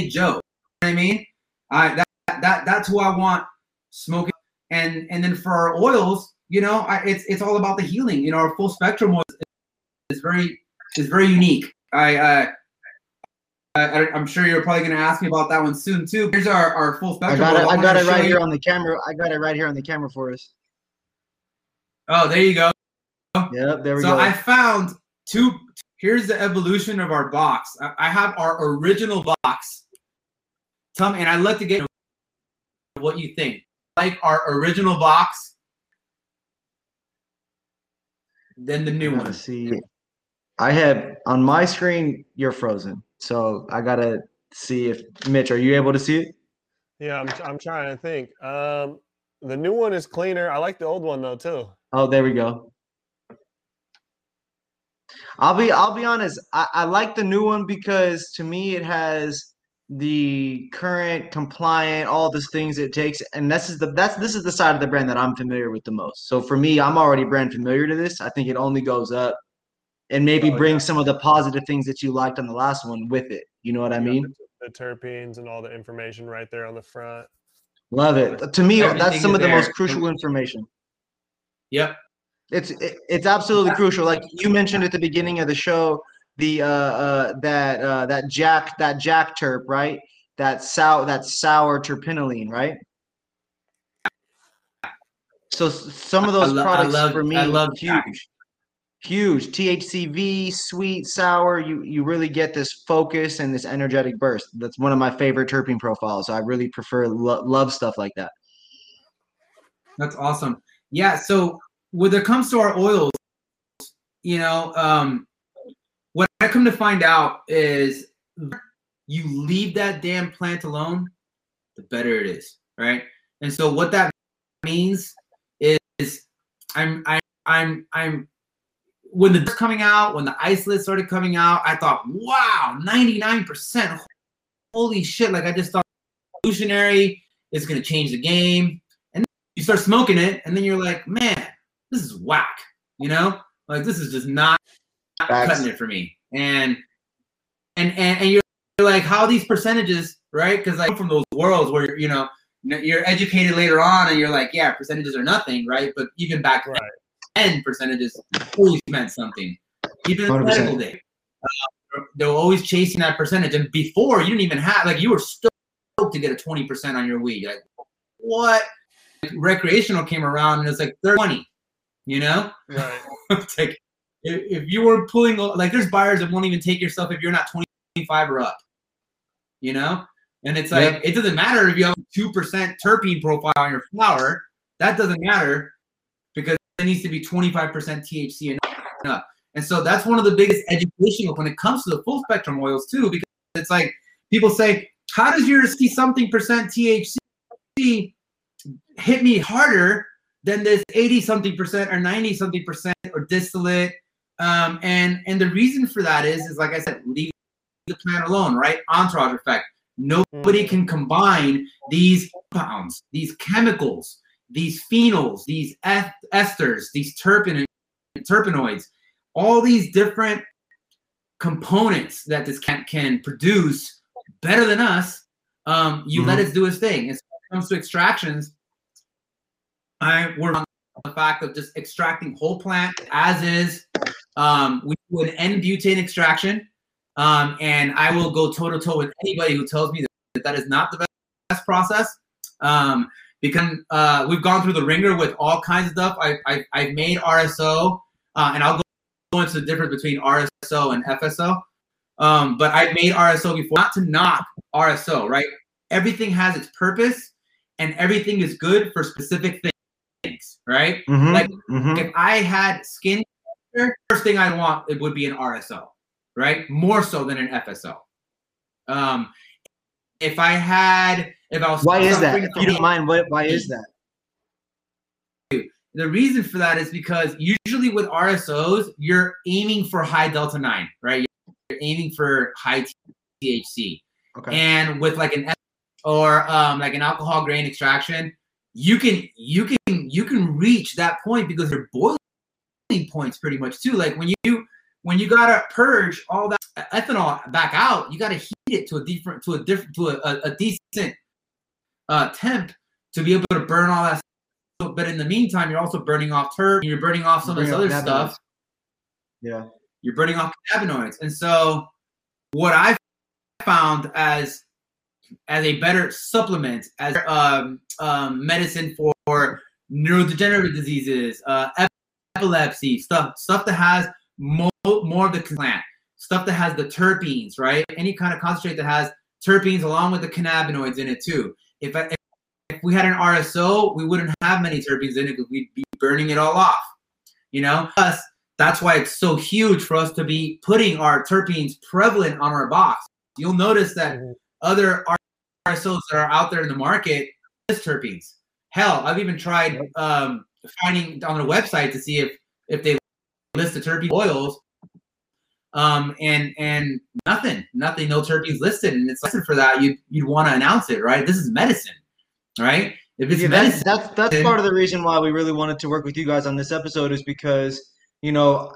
Joe. You know what I mean? I that, that that's who I want smoking. And and then for our oils, you know, I, it's it's all about the healing. You know, our full spectrum was is, very is very unique. I. Uh, I, I'm sure you're probably going to ask me about that one soon too. Here's our, our full spectrum. I got it. I got it right you- here on the camera. I got it right here on the camera for us. Oh, there you go. Yep, there we so go. So I found two. Here's the evolution of our box. I, I have our original box. Tell me, and I'd like to get what you think. Like our original box, then the new I one. see. I have on my screen. You're frozen, so I gotta see if Mitch. Are you able to see it? Yeah, I'm, I'm trying to think. Um, the new one is cleaner. I like the old one though too. Oh, there we go. I'll be I'll be honest. I, I like the new one because to me it has the current compliant, all these things it takes, and this is the that's this is the side of the brand that I'm familiar with the most. So for me, I'm already brand familiar to this. I think it only goes up and maybe Oh, yeah. bring some of the positive things that you liked on the last one with it. You know what I You got mean? The, the terpenes and all the information right there on the front. Love it. To me, Everything that's some is of the most crucial information. Yep. It's it, it's absolutely crucial. Like you mentioned at the beginning of the show, the uh, uh that uh that jack that jack terp, right? That sour that sour terpinolene, right? So some of those lo- products love- for me, I love huge, Jack. huge THCV, sweet, sour. You you really get this focus and this energetic burst. That's one of my favorite terpene profiles. I really prefer lo- love stuff like that. That's awesome. Yeah. So when it comes to our oils, you know, um, I come to find out is you leave that damn plant alone, the better it is, right? And so what that means is I'm I I'm I'm when the coming out, when the isolate started coming out, I thought, wow, 99%. Holy shit, like I just thought evolutionary is gonna change the game. And you start smoking it, and then you're like, man, this is whack, you know? Like this is just not not Facts. cutting it for me. And and and, and you're like, how are these percentages, right? Because I come from those worlds where you know you're educated later on, and you're like, yeah, percentages are nothing, right? But even back Right. then, percentages always meant something. Even in 100%. medical day, uh, they were always chasing that percentage. And before, you didn't even have like you were stoked to get a twenty percent on your weed. Like, what? Recreational came around, and it's like thirty. You know, Right. it's like if, if you were pulling like there's buyers that won't even take your stuff if you're not 25 or up you know and it's like Yep. it doesn't matter if you have 2% terpene profile on your flower that doesn't matter because it needs to be 25% thc and up and so that's one of the biggest educational when it comes to the full spectrum oils too because it's like people say how does your 60 something percent thc hit me harder than this 80 something percent or 90 something percent or distillate um, and and the reason for that is is like i said leave the plant alone, right? Entourage effect. Nobody Mhm. can combine these compounds, these chemicals, these phenols, these eth- esters, these terpen- terpenoids, all these different components that this can, can produce better than us. Um, you let it do its thing. And so when it comes to extractions, I work on the fact of just extracting whole plant as is. Um, we do an N-butane extraction, um, and I will go toe to toe with anybody who tells me that that is not the best, process. Um, because uh, we've gone through the ringer with all kinds of stuff. I, I, I've made RSO, uh, and I'll go, into the difference between RSO and FSO. Um, but I've made RSO before, not to knock RSO, right? Everything has its purpose, and everything is good for specific things, right? Mhm, Like, mhm. if I had skin cancer, first thing I'd want it would be an RSO, right? More so than an FSO. Um, if I had, if I was Why is that? If you don't mind, what? Why is that? the reason for that is because usually with RSOs, you're aiming for high delta nine, right? You're aiming for high THC. Okay. And with like an or um, like an alcohol grain extraction, you can you can you can reach that point because you're boiling points pretty much too. Like when you when you gotta purge all that ethanol back out, you gotta heat it to a different to a different to a, a, decent uh, temp to be able to burn all that. Stuff. But in the meantime, you're also burning off terp. You're burning off some of this other stuff Yeah. you're burning off cannabinoids. And so what I found as as a better supplement, as um, um, medicine for neurodegenerative diseases, uh, epilepsy, stuff stuff that has more, more of the plant, stuff that has the terpenes, right? Any kind of concentrate that has terpenes along with the cannabinoids in it too. If I, if we had an RSO, we wouldn't have many terpenes in it because we'd be burning it all off. You know, plus that's why it's so huge for us to be putting our terpenes prevalent on our box. You'll notice that Mhm. other RSOs that are out there in the market list terpenes. Hell, I've even tried um, finding on their website to see if if they list the terpene oils, um, and and nothing, nothing, no terpenes listed. And it's lesson for that. You you'd want to announce it, right? This is medicine, right? If it's Yeah, medicine, that's, that's that's part of the reason why we really wanted to work with you guys on this episode is because you know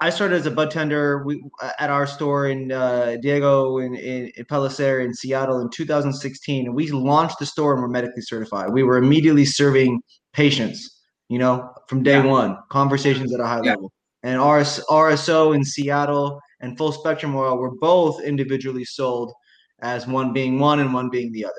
I started as a bud tender we, at our store in uh, Diego in, in, in Pellicer in Seattle in 2016, and we launched the store and we're medically certified. We were immediately serving patients, you know, from day Yeah. one, conversations at a high Yeah. level. And RS, RSO in Seattle and Full Spectrum Oil were both individually sold as one being one and one being the other.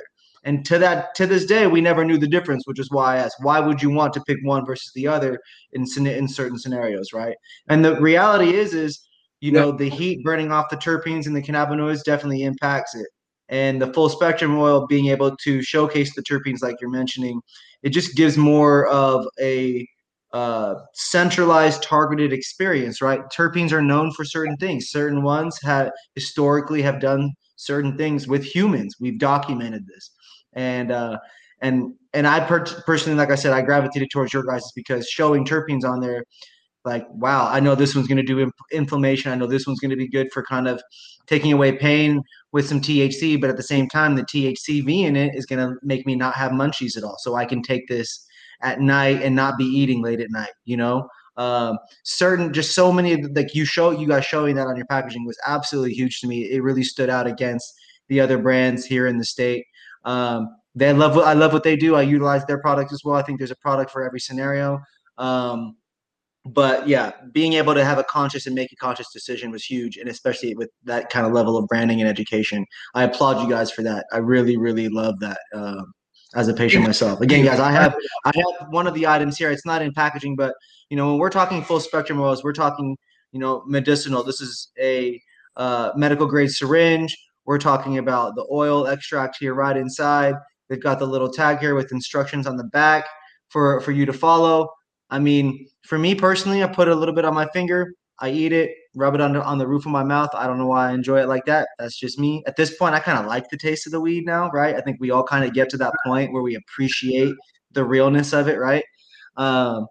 And to that to this day, we never knew the difference, which is why I asked, why would you want to pick one versus the other in in certain scenarios, right? And the reality is, is you Yeah. know, the heat burning off the terpenes and the cannabinoids definitely impacts it. And the full spectrum oil being able to showcase the terpenes, like you're mentioning, it just gives more of a uh, centralized, targeted experience, right? Terpenes are known for certain things. Certain ones have historically have done certain things with humans. We've documented this, and uh, and and I per- personally, like I said, I gravitated towards your guys because showing terpenes on there, like wow, I know this one's going to do inf- inflammation. I know this one's going to be good for kind of taking away pain with some THC, but at the same time, the THCV in it is going to make me not have munchies at all. So I can take this at night and not be eating late at night. You know, um, certain just so many like you show you guys showing that on your packaging was absolutely huge to me. It really stood out against the other brands here in the state. Um, they love what I love what they do. I utilize their product as well. I think there's a product for every scenario. Um, but yeah, being able to have a conscious and make a conscious decision was huge, and especially with that kind of level of branding and education. I applaud you guys for that. I really, really love that um, as a patient myself. Again, guys, I have I have one of the items here. It's not in packaging, but you know, when we're talking full spectrum oils, we're talking you know medicinal. This is a uh, medical grade syringe. We're talking about the oil extract here right inside. They've got the little tag here with instructions on the back for for you to follow. I mean, for me personally, I put a little bit on my finger. I eat it, rub it on the, on the roof of my mouth. I don't know why I enjoy it like that. That's just me. At this point, I kind of like the taste of the weed now, right? I think we all kind of get to that point where we appreciate the realness of it, right? Um,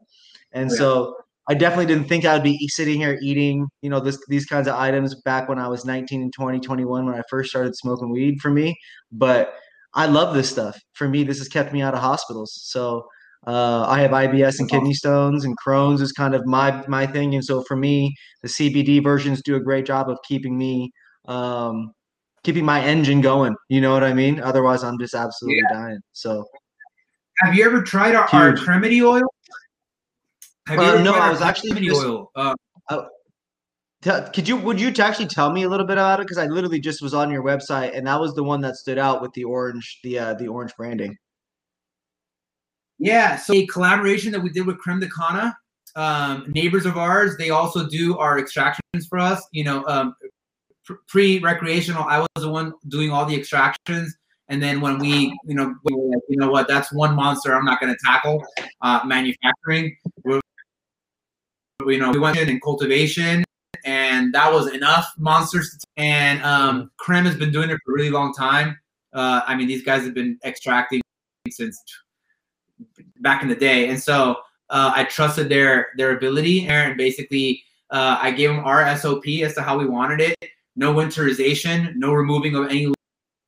and Yeah. so I definitely didn't think I'd be sitting here eating, you know, this these kinds of items back when I was 19 and 20, 21 when I first started smoking weed for me. But I love this stuff. For me, this has kept me out of hospitals. So uh, I have IBS and kidney stones, and Crohn's is kind of my my thing. And so for me, the CBD versions do a great job of keeping me um, keeping my engine going. You know what I mean? Otherwise, I'm just absolutely yeah. dying. So, have you ever tried our, our Cremedy oil? Have you uh, no, I was actually just, oil. Uh, could you would you actually tell me a little bit about it because I literally just was on your website and that was the one that stood out with the orange the uh, the orange branding. Yeah, so a collaboration that we did with Creme de Cana, um, neighbors of ours. They also do our extractions for us. You know, um, pre recreational, I was the one doing all the extractions. And then when we, you know, we like, you know what, that's one monster I'm not going to tackle. Uh, manufacturing, we're, you know, we went in, in cultivation, and that was enough monsters. And um, Creme has been doing it for a really long time. Uh, I mean, these guys have been extracting since back in the day, and so uh, I trusted their their ability, and basically uh, I gave them our SOP as to how we wanted it. No winterization, no removing of any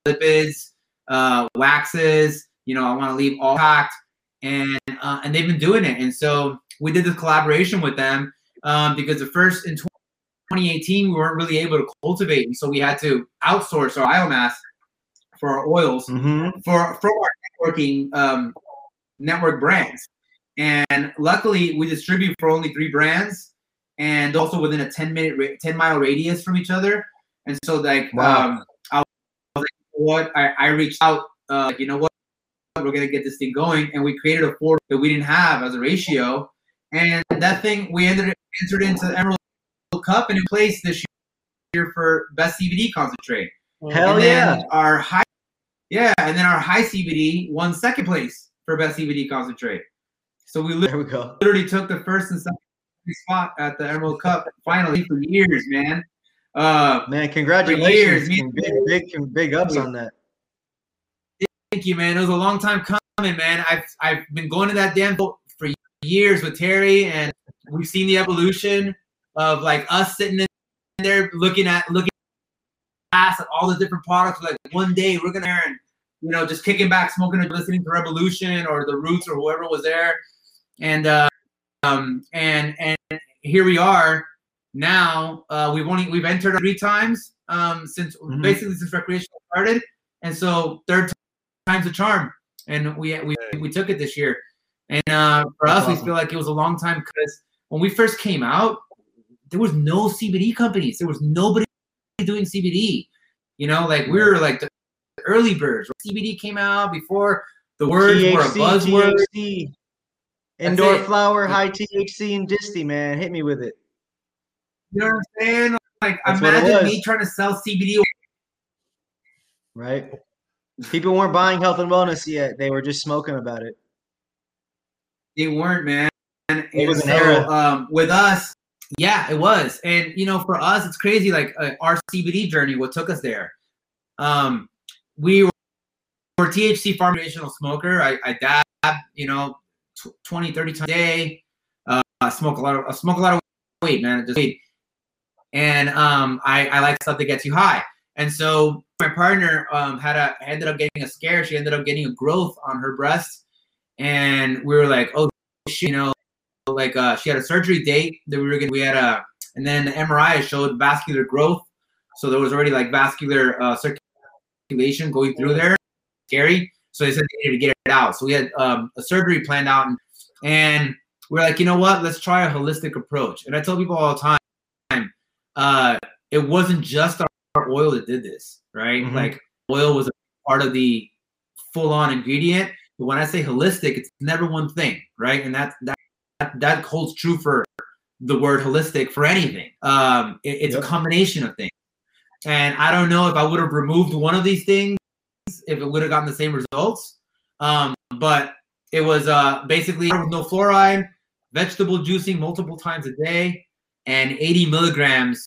lipids, uh, waxes. You know, I want to leave all packed, and uh, and they've been doing it. And so we did this collaboration with them um, because the first in 2018 we weren't really able to cultivate, and so we had to outsource our biomass for our oils mm-hmm. for for our networking um, network brands. And luckily, we distribute for only three brands, and also within a 10 minute, 10 mile radius from each other. And so, like, wow. um, I was like, what? I, I reached out, uh, you know what? We're gonna get this thing going, and we created a four that we didn't have as a ratio, and that thing we entered entered into the Emerald Cup and in place this year for best CBD concentrate. Hell yeah! Our high, yeah, and then our high CBD won second place for best CBD concentrate. So we literally, we literally took the first and second spot at the Emerald Cup finally for years, man. Uh, man, congratulations! Years, big, big, big ups on that. Thank you, man. It was a long time coming, man. I've I've been going to that damn boat for years with Terry, and we've seen the evolution of like us sitting in there looking at looking past at all the different products. Like one day we're gonna and you know, just kicking back, smoking, and listening to Rebelution or The Roots or whoever was there, and uh, um, and and here we are now. Uh, we've only we've entered three times um, since mm-hmm. basically since recreational started, and so third time's a charm, and we we we took it this year, and uh, for us, we feel like it was a long time because when we first came out, there was no CBD companies, there was nobody doing CBD. You know, like we were like the early birds. CBD came out before the words THC, were a buzzword. THC. Indoor it. flower, high THC, and disty, man. Hit me with it. You know what I'm saying? Like, That's imagine me trying to sell CBD. Right. People weren't buying health and wellness yet. They were just smoking about it. They weren't, man. And it was so, an era. Um, with us, yeah, it was. And you know, for us, it's crazy. Like uh, our CBD journey, what took us there. Um, we were, THC farmational smoker. I, I dab, you know, 20, 30 times a day. Uh, I smoke a lot of, I smoke a lot of weed, man. Just weed. And um, I, I like stuff that gets you high. And so my partner um, had a ended up getting a scare. She ended up getting a growth on her breast, and we were like, "Oh, shit, you know, like uh, she had a surgery date that we were gonna. We had a, and then the MRI showed vascular growth, so there was already like vascular uh, circulation circulation going through there. Scary. So they said they needed to get it out. So we had um, a surgery planned out, and, and we're like, you know what? Let's try a holistic approach. And I tell people all the time, uh, it wasn't just our oil that did this, right? Mm-hmm. Like oil was a part of the full-on ingredient. But when I say holistic, it's never one thing, right? And that that that holds true for the word holistic for anything. Um, it, it's yep. a combination of things. And I don't know if I would have removed one of these things if it would have gotten the same results. Um, but it was uh, basically no fluoride, vegetable juicing multiple times a day, and 80 milligrams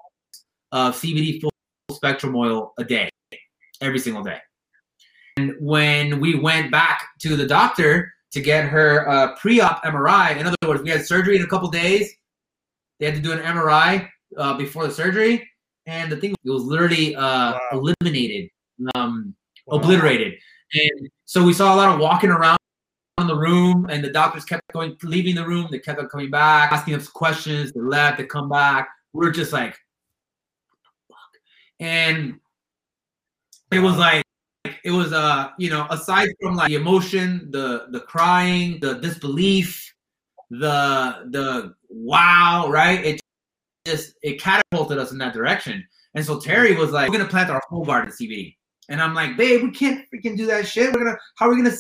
of CBD full spectrum oil a day, every single day. And when we went back to the doctor to get her uh, pre-op MRI, in other words, we had surgery in a couple days. They had to do an MRI uh, before the surgery, and the thing it was literally uh, Wow. eliminated, um, Wow. obliterated. And so we saw a lot of walking around in the room, and the doctors kept going, leaving the room. They kept on coming back, asking us questions. They left. They come back. We are just like, fuck. And it was like, it was uh, you know, aside from like the emotion, the the crying, the disbelief, the the wow, right? It just it catapulted us in that direction. And so Terry mm-hmm. was like, "We're gonna plant our whole garden CBD," and I'm like, "Babe, we can't freaking do that shit. We're gonna how are we gonna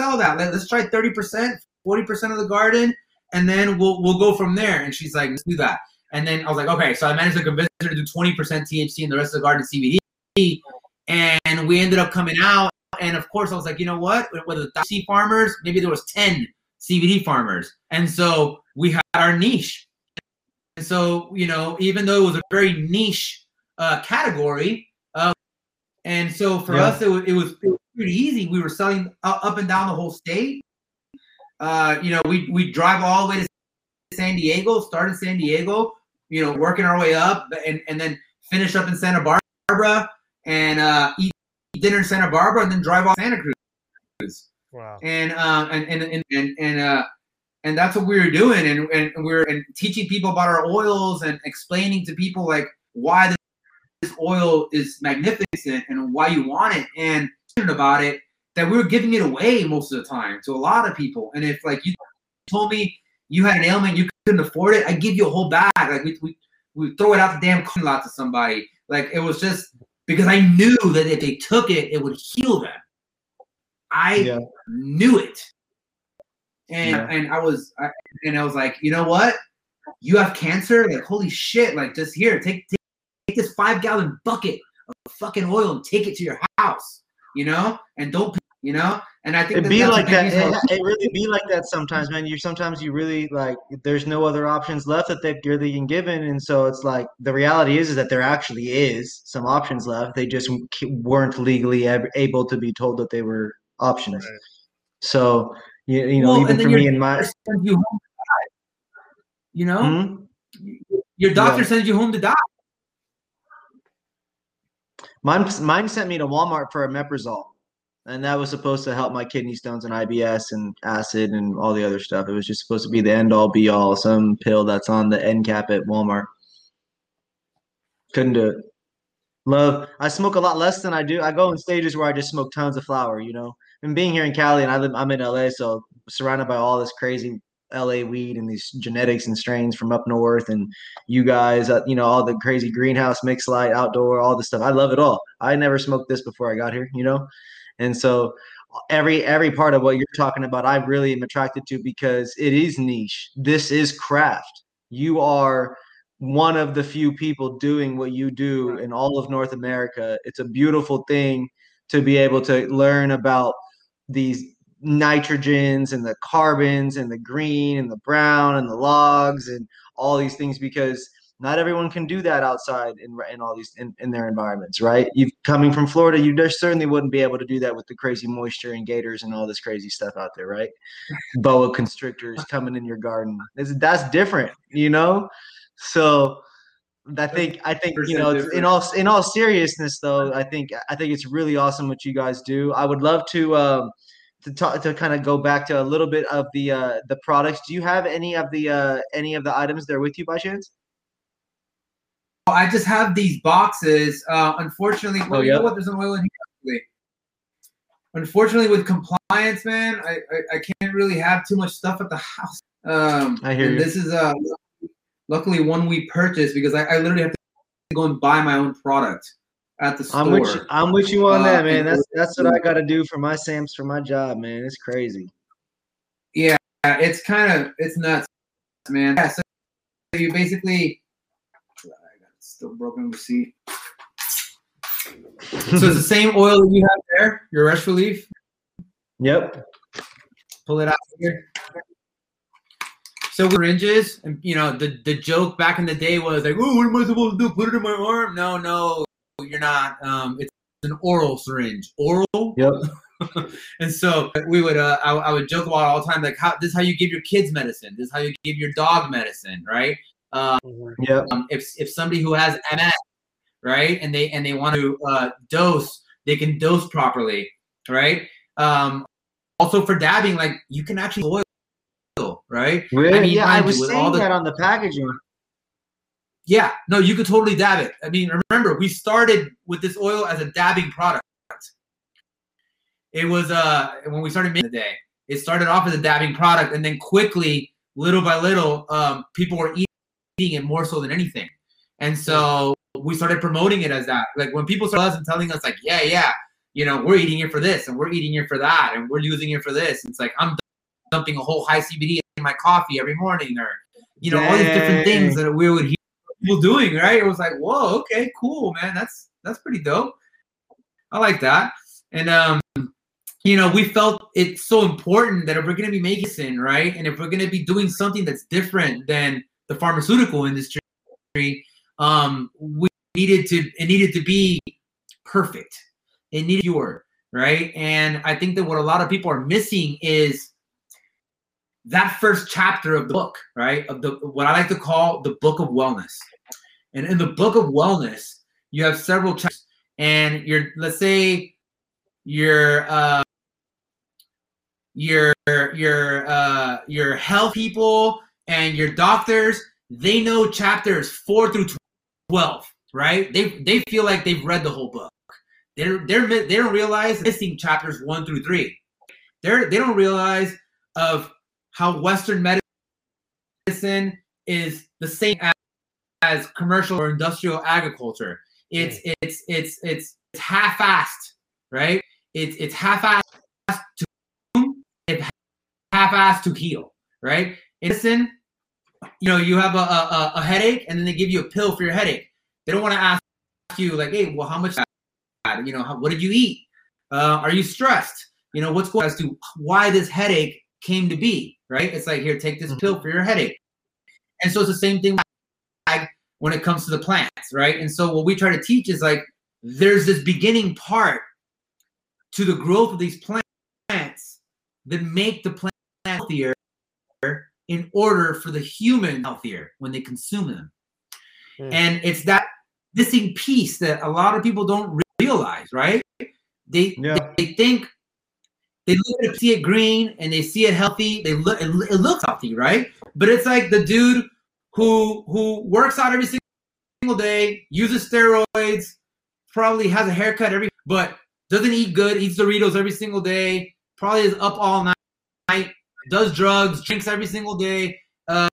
sell that? Let, us try thirty percent, forty percent of the garden, and then we'll we'll go from there." And she's like, "Let's do that." And then I was like, "Okay." So I managed to convince her to do twenty percent THC and the rest of the garden CBD, and we ended up coming out. And of course, I was like, you know what? With the THC farmers, maybe there was ten CBD farmers, and so we had our niche. And so, you know, even though it was a very niche uh, category, uh, and so for Yeah. us, it was, it was it was pretty easy. We were selling up, up and down the whole state. Uh, you know, we we drive all the way to San Diego, start in San Diego, you know, working our way up, and and then finish up in Santa Barbara, and uh, eat dinner in Santa Barbara, and then drive off Santa Cruz Wow. and uh, and and and and, and uh, and that's what we were doing, and and we we're and teaching people about our oils and explaining to people like why this oil is magnificent and why you want it, and about it that we were giving it away most of the time to a lot of people. And if like you told me you had an ailment you couldn't afford it, I give you a whole bag. Like we we we throw it out the damn lot to somebody. Like it was just because I knew that if they took it, it would heal them. I Yeah. knew it. And Yeah. and I was I, and I was like, you know what? You have cancer? Like holy shit! Like just here, take take, take this five gallon bucket of fucking oil and take it to your house. You know, and don't you know? And I think It that be like that. makes me so- It, it really be like that sometimes, man. You sometimes you really like. There's no other options left that they're really being given, and so it's like the reality is is that there actually is some options left. They just weren't legally ab- able to be told that they were options. Right. So you, you know, Well, even for me and my, you home to die. You know, Hmm? your doctor Yeah. sends you home to die. mine, mine sent me to Walmart for a Meprazole, and that was supposed to help my kidney stones and IBS and acid and all the other stuff. It was just supposed to be the end all be all, some pill that's on the end cap at Walmart. Couldn't do it. Love. I smoke a lot less than I do. I go in stages where I just smoke tons of flower. You know, and being here in Cali, and I live, I'm in LA, so surrounded by all this crazy LA weed and these genetics and strains from up north, and you guys, uh, you know, all the crazy greenhouse mix light, outdoor, all this stuff. I love it all. I never smoked this before I got here. You know, and so every every part of what you're talking about, I really am attracted to because it is niche. This is craft. You are one of the few people doing what you do in all of North America. It's a beautiful thing to be able to learn about these nitrogens and the carbons and the green and the brown and the logs and all these things because not everyone can do that outside in, in all these in, in their environments right? You coming from florida you just certainly wouldn't be able to do that with the crazy moisture and gators and all this crazy stuff out there right? Boa constrictors coming in your garden. It's- that's different you know? So I think I think you know different. in all in all seriousness though I think I think it's really awesome what you guys do. I would love to um, to talk to kind of go back to a little bit of the uh, the products. Do you have any of the uh, any of the items there with you by chance? I just have these boxes. Uh, unfortunately, well, Oh, you know yeah? what? There's an oil in here. actually. Unfortunately, with compliance, man, I, I, I can't really have too much stuff at the house. Um, I hear and you. This is uh, luckily one we purchased because I, I literally have to go and buy my own product at the store. I'm with you, I'm with you on Uh, that, man. That's that's what I got to do for my Sam's for my job, man. It's crazy. Yeah, it's kind of it's nuts, man. Yeah, so you basically, I got still broken receipt. So it's the same oil that you have there, your Rush Relief. Yep. Pull it out here. So syringes, and you know, the the joke back in the day was like, "Oh, what am I supposed to do? Put it in my arm?" No, no, you're not. Um, it's an oral syringe. Oral. Yep. and so we would, uh, I, I would joke about it all the time, like, how this is how you give your kids medicine. This is how you give your dog medicine, right? Um, Yep. um, if if somebody who has MS, right, and they and they want to uh, dose, they can dose properly, right? Um, also for dabbing, like you can actually oil, right? Really? I mean, yeah, I you, was seeing all the- that on the packaging. Yeah, no, you could totally dab it. I mean, remember we started with this oil as a dabbing product. It was uh when we started making the day. It started off as a dabbing product, and then quickly, little by little, um, people were eating it more so than anything. And so we started promoting it as that. Like when people started us and telling us, like, yeah, yeah, you know, we're eating it for this, and we're eating it for that, and we're using it for this. It's like I'm dumping a whole high CBD my coffee every morning, or you know, all these different things that we would hear people doing. Right? It was like, whoa, okay, cool, man. That's that's pretty dope. I like that. And um, you know, we felt it's so important that if we're gonna be making sin, right, and if we're gonna be doing something that's different than the pharmaceutical industry, um, we needed to it needed to be perfect. It needed pure, right? And I think that what a lot of people are missing is that first chapter of the book, right? Of the what I like to call the book of wellness. And in the book of wellness, you have several chapters, and you're let's say your uh your your uh your health people and your doctors they know chapters 4 through 12 right they they feel like they've read the whole book they're they're they don't realize missing chapters 1 through 3 they're they don't realize of how western medicine is the same as, as commercial or industrial agriculture. It's it's it's it's, it's half-assed right? It's it's half-assed to it's half-assed to heal right? In medicine you know you have a, a, a headache and then they give you a pill for your headache. They don't want to ask you like hey well how much you know how, what did you eat? Uh, are you stressed? You know what's going as to why this headache came to be right it's like here take this pill for your headache and so it's the same thing when it comes to the plants right and so what we try to teach is like there's this beginning part to the growth of these plants that make the plant healthier in order for the human healthier when they consume them. Mm. And it's that missing piece that a lot of people don't realize, right? They Yeah. they, they think they look at it, see it green and they see it healthy. They look it, it looks healthy, right? But it's like the dude who who works out every single day, uses steroids, probably has a haircut every, but doesn't eat good, eats Doritos every single day, probably is up all night, does drugs, drinks every single day. Uh,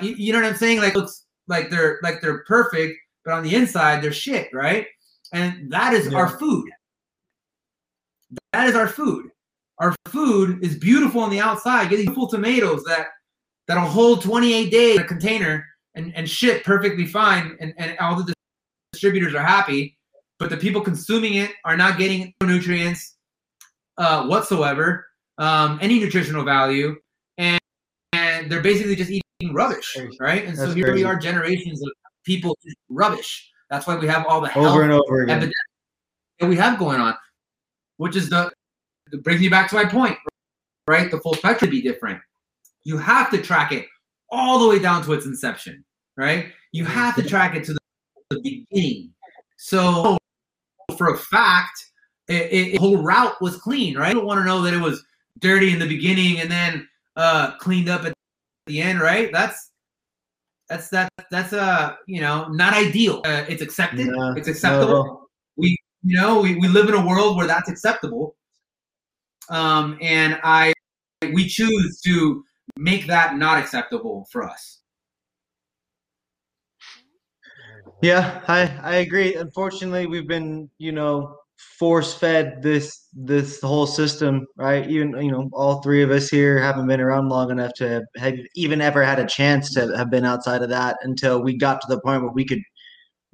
you, you know what I'm saying? Like looks like they're like they're perfect, but on the inside they're shit, right? And that is Yeah. our food. That is our food. Our food is beautiful on the outside. Get these beautiful tomatoes that that'll hold 28 days in a container and, and ship perfectly fine, and, and all the distributors are happy. But the people consuming it are not getting nutrients uh, whatsoever, um, any nutritional value, and and they're basically just eating rubbish, right? And so That's here we are, generations of people eating rubbish. That's why we have all the health Over and over again. that we have going on, which is the it brings me back to my point, right? The full spectrum be different. You have to track it all the way down to its inception, right? You have to track it to the, the beginning. So, for a fact, it, it, the whole route was clean, right? I don't want to know that it was dirty in the beginning and then uh, cleaned up at the end, right? That's that's that that's uh you know not ideal. Uh, it's accepted. No, it's acceptable all. we you know we, we live in a world where that's acceptable um and i we choose to make that not acceptable for us Yeah, I I agree. Unfortunately, we've been, you know, force fed this this whole system, right? Even you know, all three of us here haven't been around long enough to have, have even ever had a chance to have been outside of that until we got to the point where we could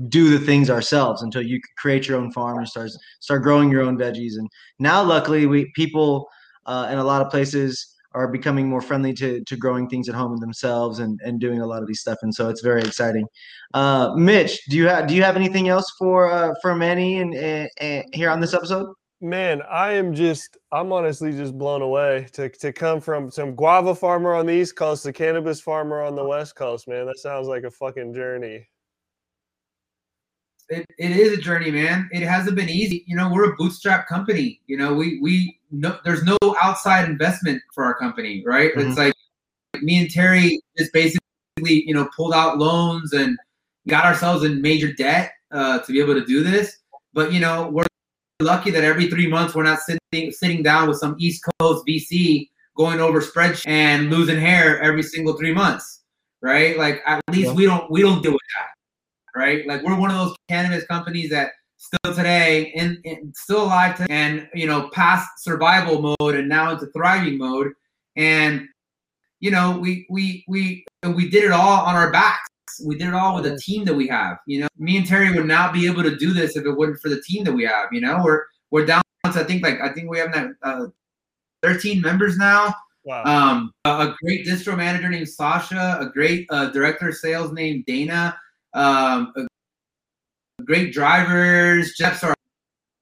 do the things ourselves until you create your own farm and start start growing your own veggies. And now luckily we people uh, in a lot of places are becoming more friendly to to growing things at home themselves and and doing a lot of these stuff. And so it's very exciting. Uh, Mitch do you have do you have anything else for uh, for Manny and, and, and here on this episode? Man, I am just, I'm honestly just blown away to, to come from some guava farmer on the East Coast to cannabis farmer on the West Coast, man. That sounds like a fucking journey. It, it is a journey, man. It hasn't been easy. You know, we're a bootstrap company. You know, we, we, no, there's no outside investment for our company, right? Mhm. It's like me and Terry just basically, you know, pulled out loans and got ourselves in major debt uh, to be able to do this. But, you know, we're lucky that every three months we're not sitting sitting down with some East Coast VC going over spreadsheets and losing hair every single three months, right? Like at least Yeah. we don't we don't deal with that, right? Like we're one of those cannabis companies that still today in, in still alive today and you know past survival mode and now into thriving mode. And you know we we we we did it all on our backs. We did it all with a team that we have you know? Me and terry would not be able to do this if it wasn't for the team that we have you know? We're we're down to i think like i think we have that uh, 13 members now. Wow. um, a, a great distro manager named Sasha, a great uh, director of sales named Dana, um, great drivers. Jeffs are,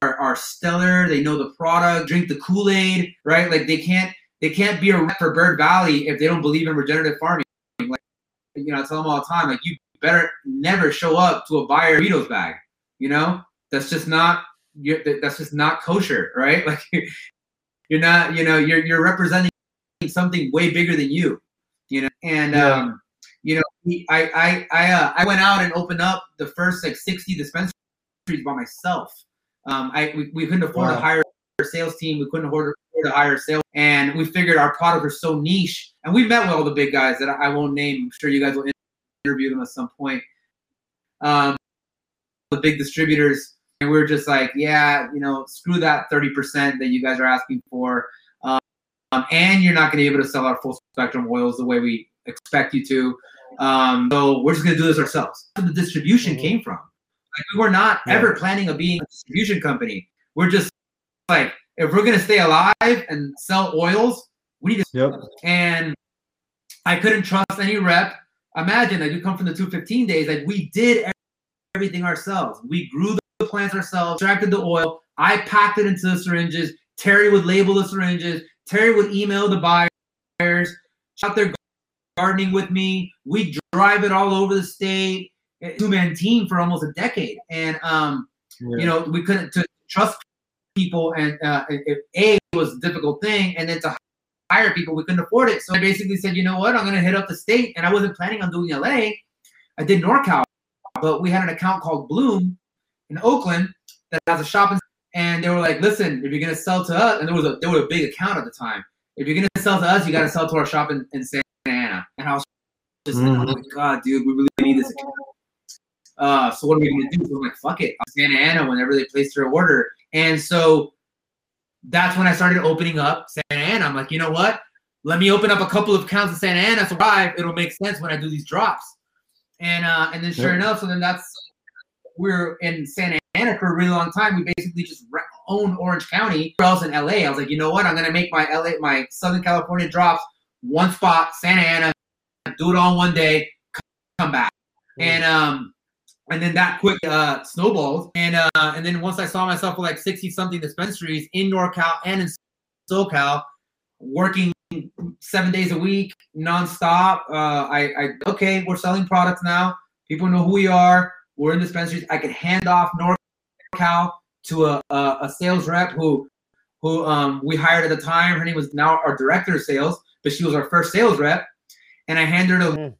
are are stellar. They know the product. Drink the Kool Aid, right? Like they can't they can't be a rep for Bird Valley if they don't believe in regenerative farming. Like you know, I tell them all the time, like you better never show up to a buyer Doritos bag. You know, that's just not you're, that's just not kosher, right? Like you're not, you know, you're you're representing something way bigger than you, you know. And Yeah. um, you know, I I I uh, I went out and opened up the first like 60 dispensaries by myself. Um, I we, we couldn't afford to Wow. hire a sales team. We couldn't afford to hire a sales, and we figured our product was so niche. And we met with all the big guys that I I won't name. I'm sure you guys will interview them at some point. Um, the big distributors, and we were just like, yeah, you know, screw that 30% that you guys are asking for. Um, and you're not going to be able to sell our full spectrum oils the way we expect you to. Um, so we're just going to do this ourselves. Where The distribution Mhm. came from. Like we were not Yeah. ever planning on being a distribution company. We're just like, if we're going to stay alive and sell oils, we need to Yep. and I couldn't trust any rep. Imagine, like we come from the 215 days, like we did everything ourselves. We grew the plants ourselves, extracted the oil. I packed it into the syringes. Terry would label the syringes. Terry would email the buyers, out there gardening with me. We drive it all over the state. Two man team for almost a decade, and um, you know we couldn't to trust people and uh, it- a was a difficult thing and then to hire people we couldn't afford it. So i basically said you know what? I'm going to hit up the state and i wasn't planning on doing la i did norcal but we had an account called bloom in oakland that has a shop and they were like listen if you're going to sell to us and there was a there was a big account at the time. If you're going to sell to us you got to sell to our shop in, in santa ana and i was just like oh my god dude we really need this uh, so what are we gonna do? So I'm like, fuck it. Santa Ana, whenever they place their order. And so that's when I started opening up Santa Ana. I'm like, you know what? Let me open up a couple of accounts in Santa Ana. So right, it'll make sense when I do these drops. And uh, and then sure Yep. enough, so then that's we're in Santa Ana for a really long time. We basically just re- own Orange County. Where else in LA? I was like, you know what? I'm gonna make my LA, my Southern California drops one spot, Santa Ana, do it all one day, come back. And um, and then that quick uh snowballed. And uh, and then once I saw myself with like 60 something dispensaries in NorCal and in SoCal, working seven days a week, nonstop. Uh, I, I okay, we're selling products now. People know who we are. We're in dispensaries. I could hand off NorCal to a, a, a sales rep who who um, we hired at the time. Her name was now our director of sales, but she was our first sales rep. And I handed her to Mm.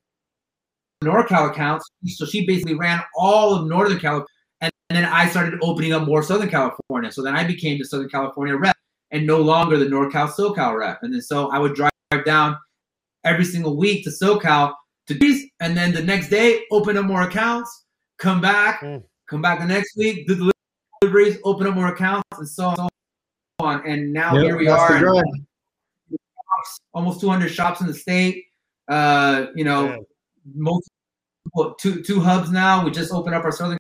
NorCal accounts. So she basically ran all of Northern California. And then I started opening up more Southern California. So then I became the Southern California rep and no longer the NorCal SoCal rep. And then so I would drive down every single week to SoCal to these, and then the next day open up more accounts, come back, Mm. come back the next week, do the deliveries, open up more accounts, and so on. and so on. And now Yep, here we are, drive. almost 200 shops in the state. Uh, you know, Yeah. most two two hubs now. We just opened up our Southern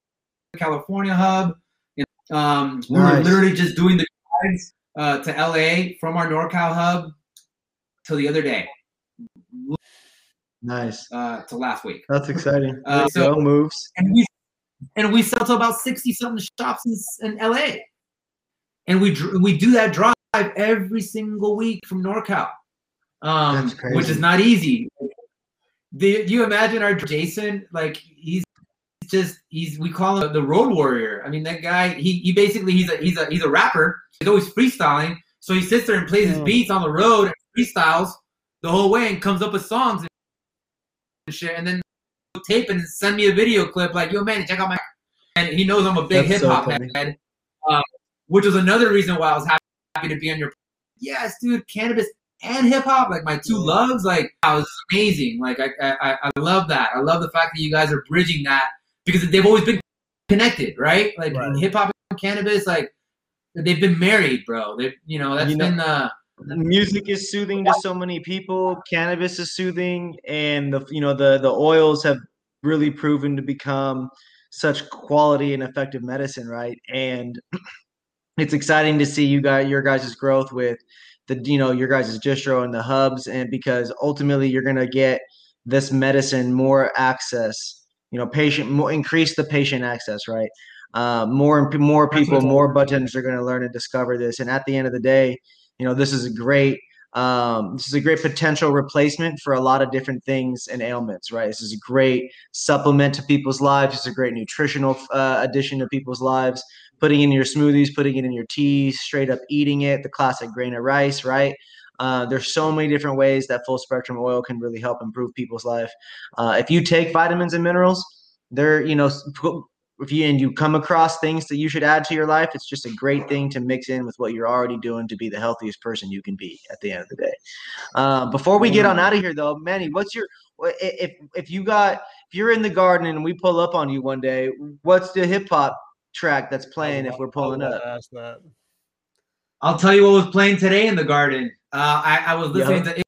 California hub. You know, um, We were Nice. literally just doing the drives uh, to LA from our NorCal hub till the other day, Nice. uh, to last week. That's exciting. Uh, so- go, moves. and we and we sell to about 60 something shops in, in LA. and we we do that drive every single week from NorCal, um, which is not easy. Do you imagine our Jason? Like he's just he's we call him the road warrior. I mean that guy. He he basically he's a he's a he's a rapper. He's always freestyling. So he sits there and plays his beats on the road and freestyles the whole way and comes up with songs and shit. And then tape and send me a video clip like, "Yo, man, check out my." And he knows I'm a big hip hop funny. head, um, which was another reason why I was happy, happy to be on your. Yes, dude, cannabis and hip hop, like my two loves, like I was amazing. Like I, I, I love that. I love the fact that you guys are bridging that because they've always been connected, right? Like Right. hip hop and cannabis, like they've been married, bro. They, you know, that's You know- been the. music is soothing to so many people cannabis is soothing and the you know the the oils have really proven to become such quality and effective medicine right and it's exciting to see you guys your guys' growth with the you know your guys' distro and the hubs and because ultimately you're going to get this medicine more access you know patient more increase the patient access right? Uh, more and more people more buttons are going to learn and discover this and at the end of the day you know this is a great um, this is a great potential replacement for a lot of different things and ailments right? This is a great supplement to people's lives. It's a great nutritional uh, addition to people's lives putting in your smoothies putting it in your teas straight up eating it the classic grain of rice right? Uh, there's so many different ways that full spectrum oil can really help improve people's life. Uh, if you take vitamins and minerals they're you know if you and you come across things that you should add to your life, it's just a great thing to mix in with what you're already doing to be the healthiest person you can be at the end of the day. Uh, before we get on out of here, though, Manny, what's your if if you got if you're in the garden and we pull up on you one day, what's the hip hop track that's playing if we're pulling up? That. I'll tell you what was playing today in the garden. Uh, I, I was listening to it,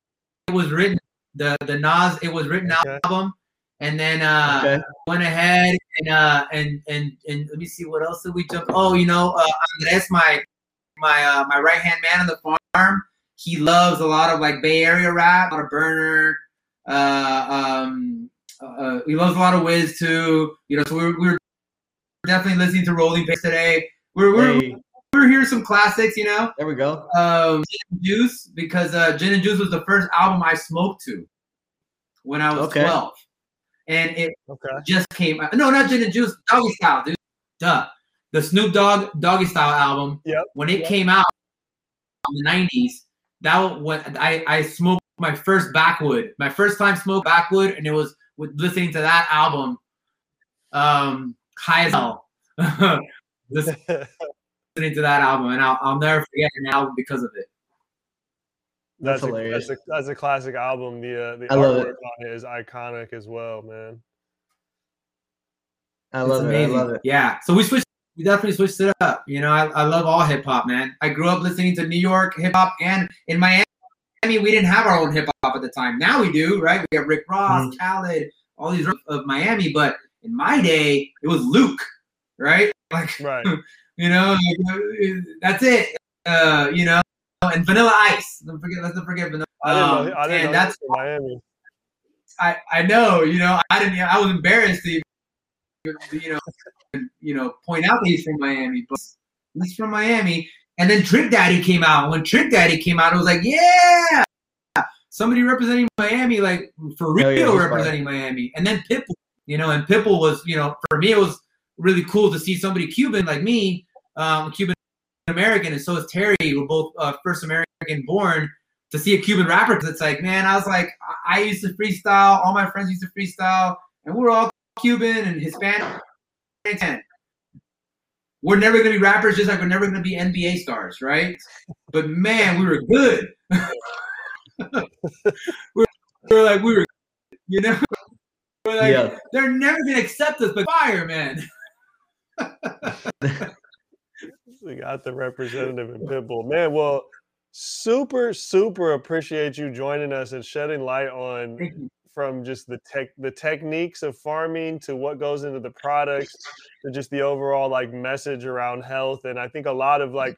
it was written the the Nas it was written Okay. album, and then uh, Okay. went ahead and uh and and and let me see what else did we jump. Oh, you know, uh, Andres, my my uh, my right hand man on the farm. He loves a lot of like Bay Area rap, a lot of Burner. Uh, um, uh, he loves a lot of Wiz too. You know, so we were, we were definitely listening to Rolling Pace today. We're we're, Hey, we're hearing some classics, you know there we go. um, Gin and Juice because uh, Gin and Juice was the first album I smoked to when I was Okay. 12. And it Okay. just came out. No, not Gin and Juice, Doggy Style, dude. Duh. The Snoop Dogg Doggy Style album, Yep, when it yep. came out in the 90s, that was when I, I smoked my first backwood. My first time smoked backwood, and it was with listening to that album um, high as hell. Listening to that album, and I'll, I'll never forget an album because of it. That's That's, a, hilarious. that's a that's a classic album. The uh, the I love artwork it. on it is iconic as well, man. I It's love it. I love it. Yeah. So we switched. We definitely switched it up. You know, I, I love all hip hop, man. I grew up listening to New York hip hop, and in Miami, we didn't have our own hip hop at the time. Now we do, right? We have Rick Ross, Mm-hmm. Khaled, all these of- of Miami. But in my day, it was Luke, right? Like, Right. you know, that's it. Uh, you know, and Vanilla Ice. Don't forget. Let's not forget Vanilla. I didn't Um, know. I didn't and know that's that's Miami. I, I know, you know, I didn't, I was embarrassed to, you know, you know, point out that he's from Miami, but he's from Miami. And then Trick Daddy came out. When Trick Daddy came out, it was like, yeah, somebody representing Miami, like for real yeah, he's fire. representing Miami. And then Pitbull, you know, and Pitbull was, you know, for me, it was really cool to see somebody Cuban like me, um, Cuban American, and so is Terry. We're both uh, first American born to see a Cuban rapper because it's like, man, I was like, I, used to freestyle. All my friends used to freestyle, and we're all Cuban and Hispanic. We're never gonna be rappers, just like we're never gonna be NBA stars, right? But man, we were good. we're, we're like we were, you know. We're like, Yeah. they're never gonna accept us, but fire, man. We got the representative in Pitbull. Man, well, super, super appreciate you joining us and shedding light on from just the tech the techniques of farming to what goes into the products to just the overall like message around health. And I think a lot of like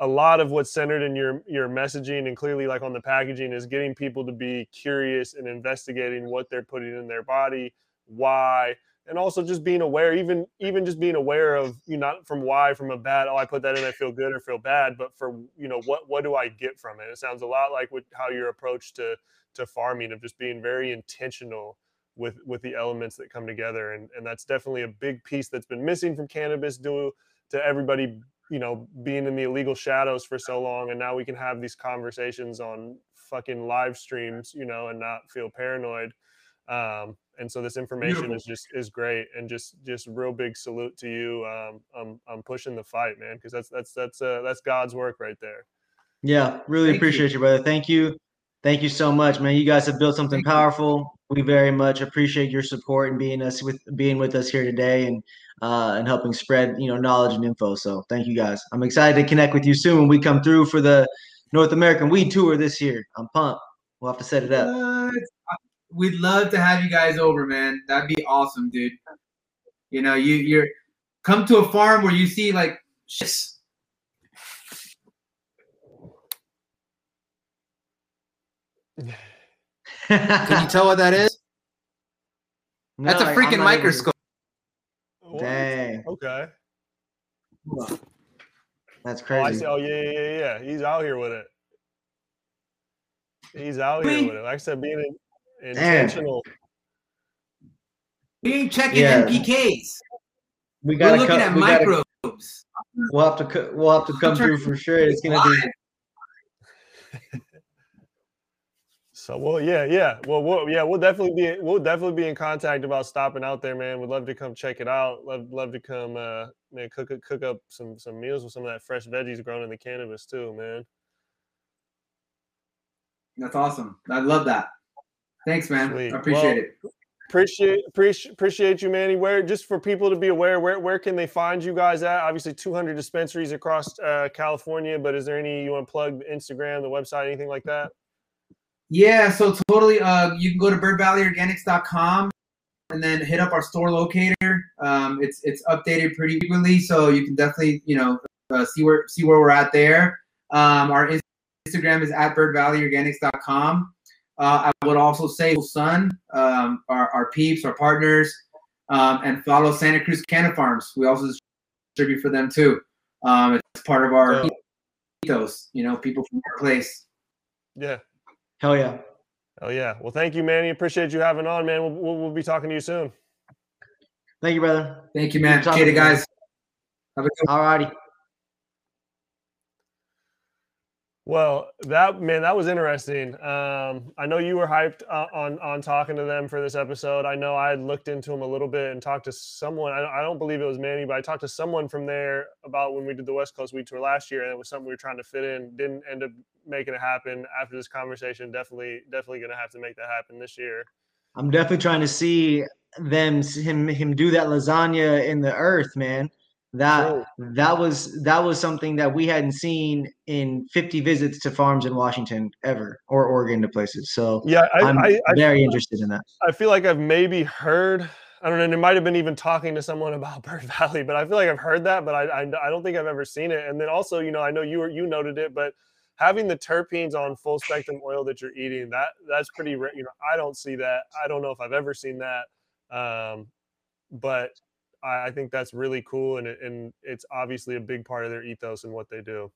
a lot of what's centered in your your messaging and clearly like on the packaging is getting people to be curious and investigating what they're putting in their body, why, and also just being aware, even even just being aware of you not from why from a bad. Oh, I put that in, I feel good or feel bad, but for you know what what do I get from it? It sounds a lot like with how your approach to to farming of just being very intentional with with the elements that come together, and and that's definitely a big piece that's been missing from cannabis due to everybody you know being in the illegal shadows for so long and now we can have these conversations on fucking live streams you know and not feel paranoid. Um, and so this information Beautiful. is just is great and just just real big salute to you. Um, I'm, I'm pushing the fight man because that's that's that's uh, that's god's work right there. Yeah really Thank appreciate you. you brother. Thank you Thank you so much, man. You guys have built something powerful. We very much appreciate your support and being us with being with us here today and uh, and helping spread you know knowledge and info. So thank you guys. I'm excited to connect with you soon when we come through for the North American Weed Tour this year. I'm pumped. We'll have to set it up. We'd love to have you guys over, man. That'd be awesome, dude. You know, you you're come to a farm where you see like shit Can you tell what that is? No, That's a freaking microscope. Even... Dang. Okay. That's crazy. Oh, I see. Oh, yeah, yeah, yeah. He's out here with it. He's out here with it. Like I said, being intentional. We ain't checking yeah. NPKs. We got We're looking at we microbes. Gotta, we'll have to we'll have to come through for sure. It's gonna be so well, yeah, yeah. Well, we'll yeah, we'll definitely be we'll definitely be in contact about stopping out there, man. We'd love to come check it out. Love love to come uh man cook cook up some some meals with some of that fresh veggies grown in the cannabis too, man. That's awesome. I love that. Thanks, man. Sweet. I appreciate well, it. Appreciate appreciate appreciate you, Manny. Where just for people to be aware, where where can they find you guys at? Obviously, 200 dispensaries across uh, California, but is there any you want to plug Instagram, the website, anything like that? Yeah, so totally. Uh, you can go to birdvalleyorganics.com and then hit up our store locator. Um, it's it's updated pretty frequently, so you can definitely you know uh, see where see where we're at there. Um, our Instagram is at birdvalleyorganics.com. Uh, I would also say Sun, um, our, our peeps, our partners, um, and follow Santa Cruz Canna Farms. We also distribute for them too. Um, it's part of our yeah. ethos, you know, people from our place. Yeah, Hell yeah. Hell yeah. Well, thank you, Manny. Appreciate you having on, man. We'll, we'll, we'll be talking to you soon. Thank you, brother. Thank you, man. Appreciate it, guys. Have a good All righty. Well, that man, that was interesting. Um, I know you were hyped uh, on on talking to them for this episode. I know I had looked into them a little bit and talked to someone. I, I don't believe it was Manny, but I talked to someone from there about when we did the West Coast Weed Tour last year, and it was something we were trying to fit in. Didn't end up making it happen. After this conversation, definitely, definitely going to have to make that happen this year. I'm definitely trying to see them him him do that lasagna in the earth, man that that was that was something that we hadn't seen in 50 visits to farms in Washington ever or Oregon to places. So yeah, I, am very interested in that. I feel like I've maybe heard. I don't know. It might have been even talking to someone about Bird Valley, but I feel like I've heard that, but I, I I don't think I've ever seen it. And then also, you know, I know you were you noted it, but having the terpenes on full spectrum oil that you're eating that that's pretty rare. You know, I don't see that. I don't know if I've ever seen that. Um, but I, think that's really cool, and it, and it's obviously a big part of their ethos and what they do.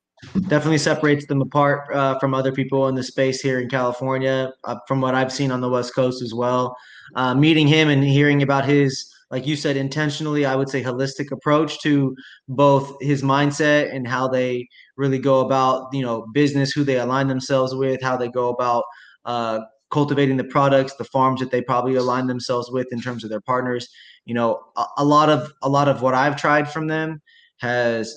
Definitely separates them apart uh, from other people in the space here in California, uh, from what I've seen on the West Coast as well. Uh, meeting him and hearing about his, like you said, intentionally, I would say, holistic approach to both his mindset and how they really go about, you know, business, who they align themselves with, how they go about uh, cultivating the products, the farms that they probably align themselves with in terms of their partners you know a, a, lot of a lot of what i've tried from them has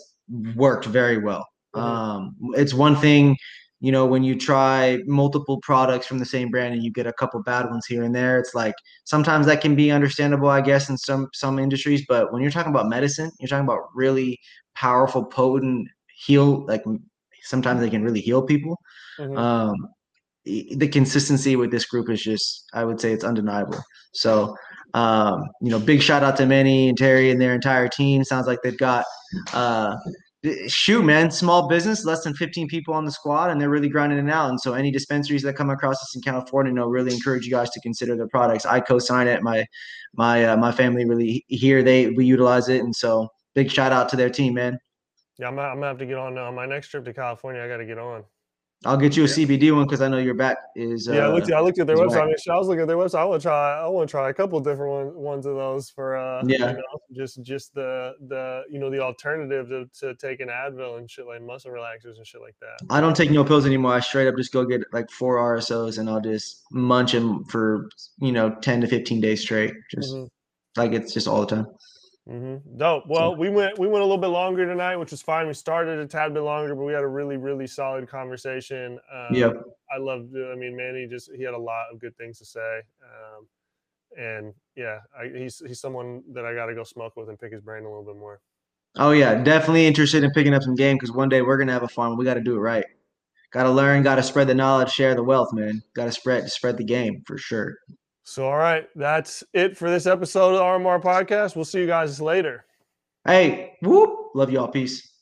worked very well mm-hmm. um, it's one thing you know when you try multiple products from the same brand and you get a couple bad ones here and there it's like sometimes that can be understandable i guess in some some industries but when you're talking about medicine you're talking about really powerful potent heal like sometimes they can really heal people mm-hmm. um, the consistency with this group is just i would say it's undeniable so um, you know, big shout out to Manny and Terry and their entire team. Sounds like they've got uh, shoot, man, small business, less than 15 people on the squad, and they're really grinding it out. And so, any dispensaries that come across us in California, know, really encourage you guys to consider their products. I co-sign it. My my uh, my family really here they we utilize it, and so big shout out to their team, man. Yeah, I'm, I'm gonna have to get on uh, my next trip to California. I got to get on. I'll get you a CBD one because I know your back is. Yeah, I looked. uh, I looked at their website. I, mean, I was looking at their website. I want to try. I want to try a couple different one, ones of those for. Uh, Yeah. You know, just just the the you know the alternative to, to taking Advil and shit like muscle relaxers and shit like that. I don't take no pills anymore. I straight up just go get like four RSOs and I'll just munch them for you know ten to fifteen days straight. Just Mhm. like it's just all the time. Hmm Dope. Well, we went we went a little bit longer tonight, which was fine. We started a tad bit longer, but we had a really really solid conversation. Um, Yep. I loved. it. I mean, Manny just he had a lot of good things to say. Um, and yeah, I, he's he's someone that I got to go smoke with and pick his brain a little bit more. Oh yeah, definitely interested in picking up some game because one day we're gonna have a farm. We got to do it right. Got to learn. Got to spread the knowledge, share the wealth, man. Got to spread spread the game for sure. So, all right, that's it for this episode of the RMR podcast. We'll see you guys later. Hey, whoop! Love y'all. Peace.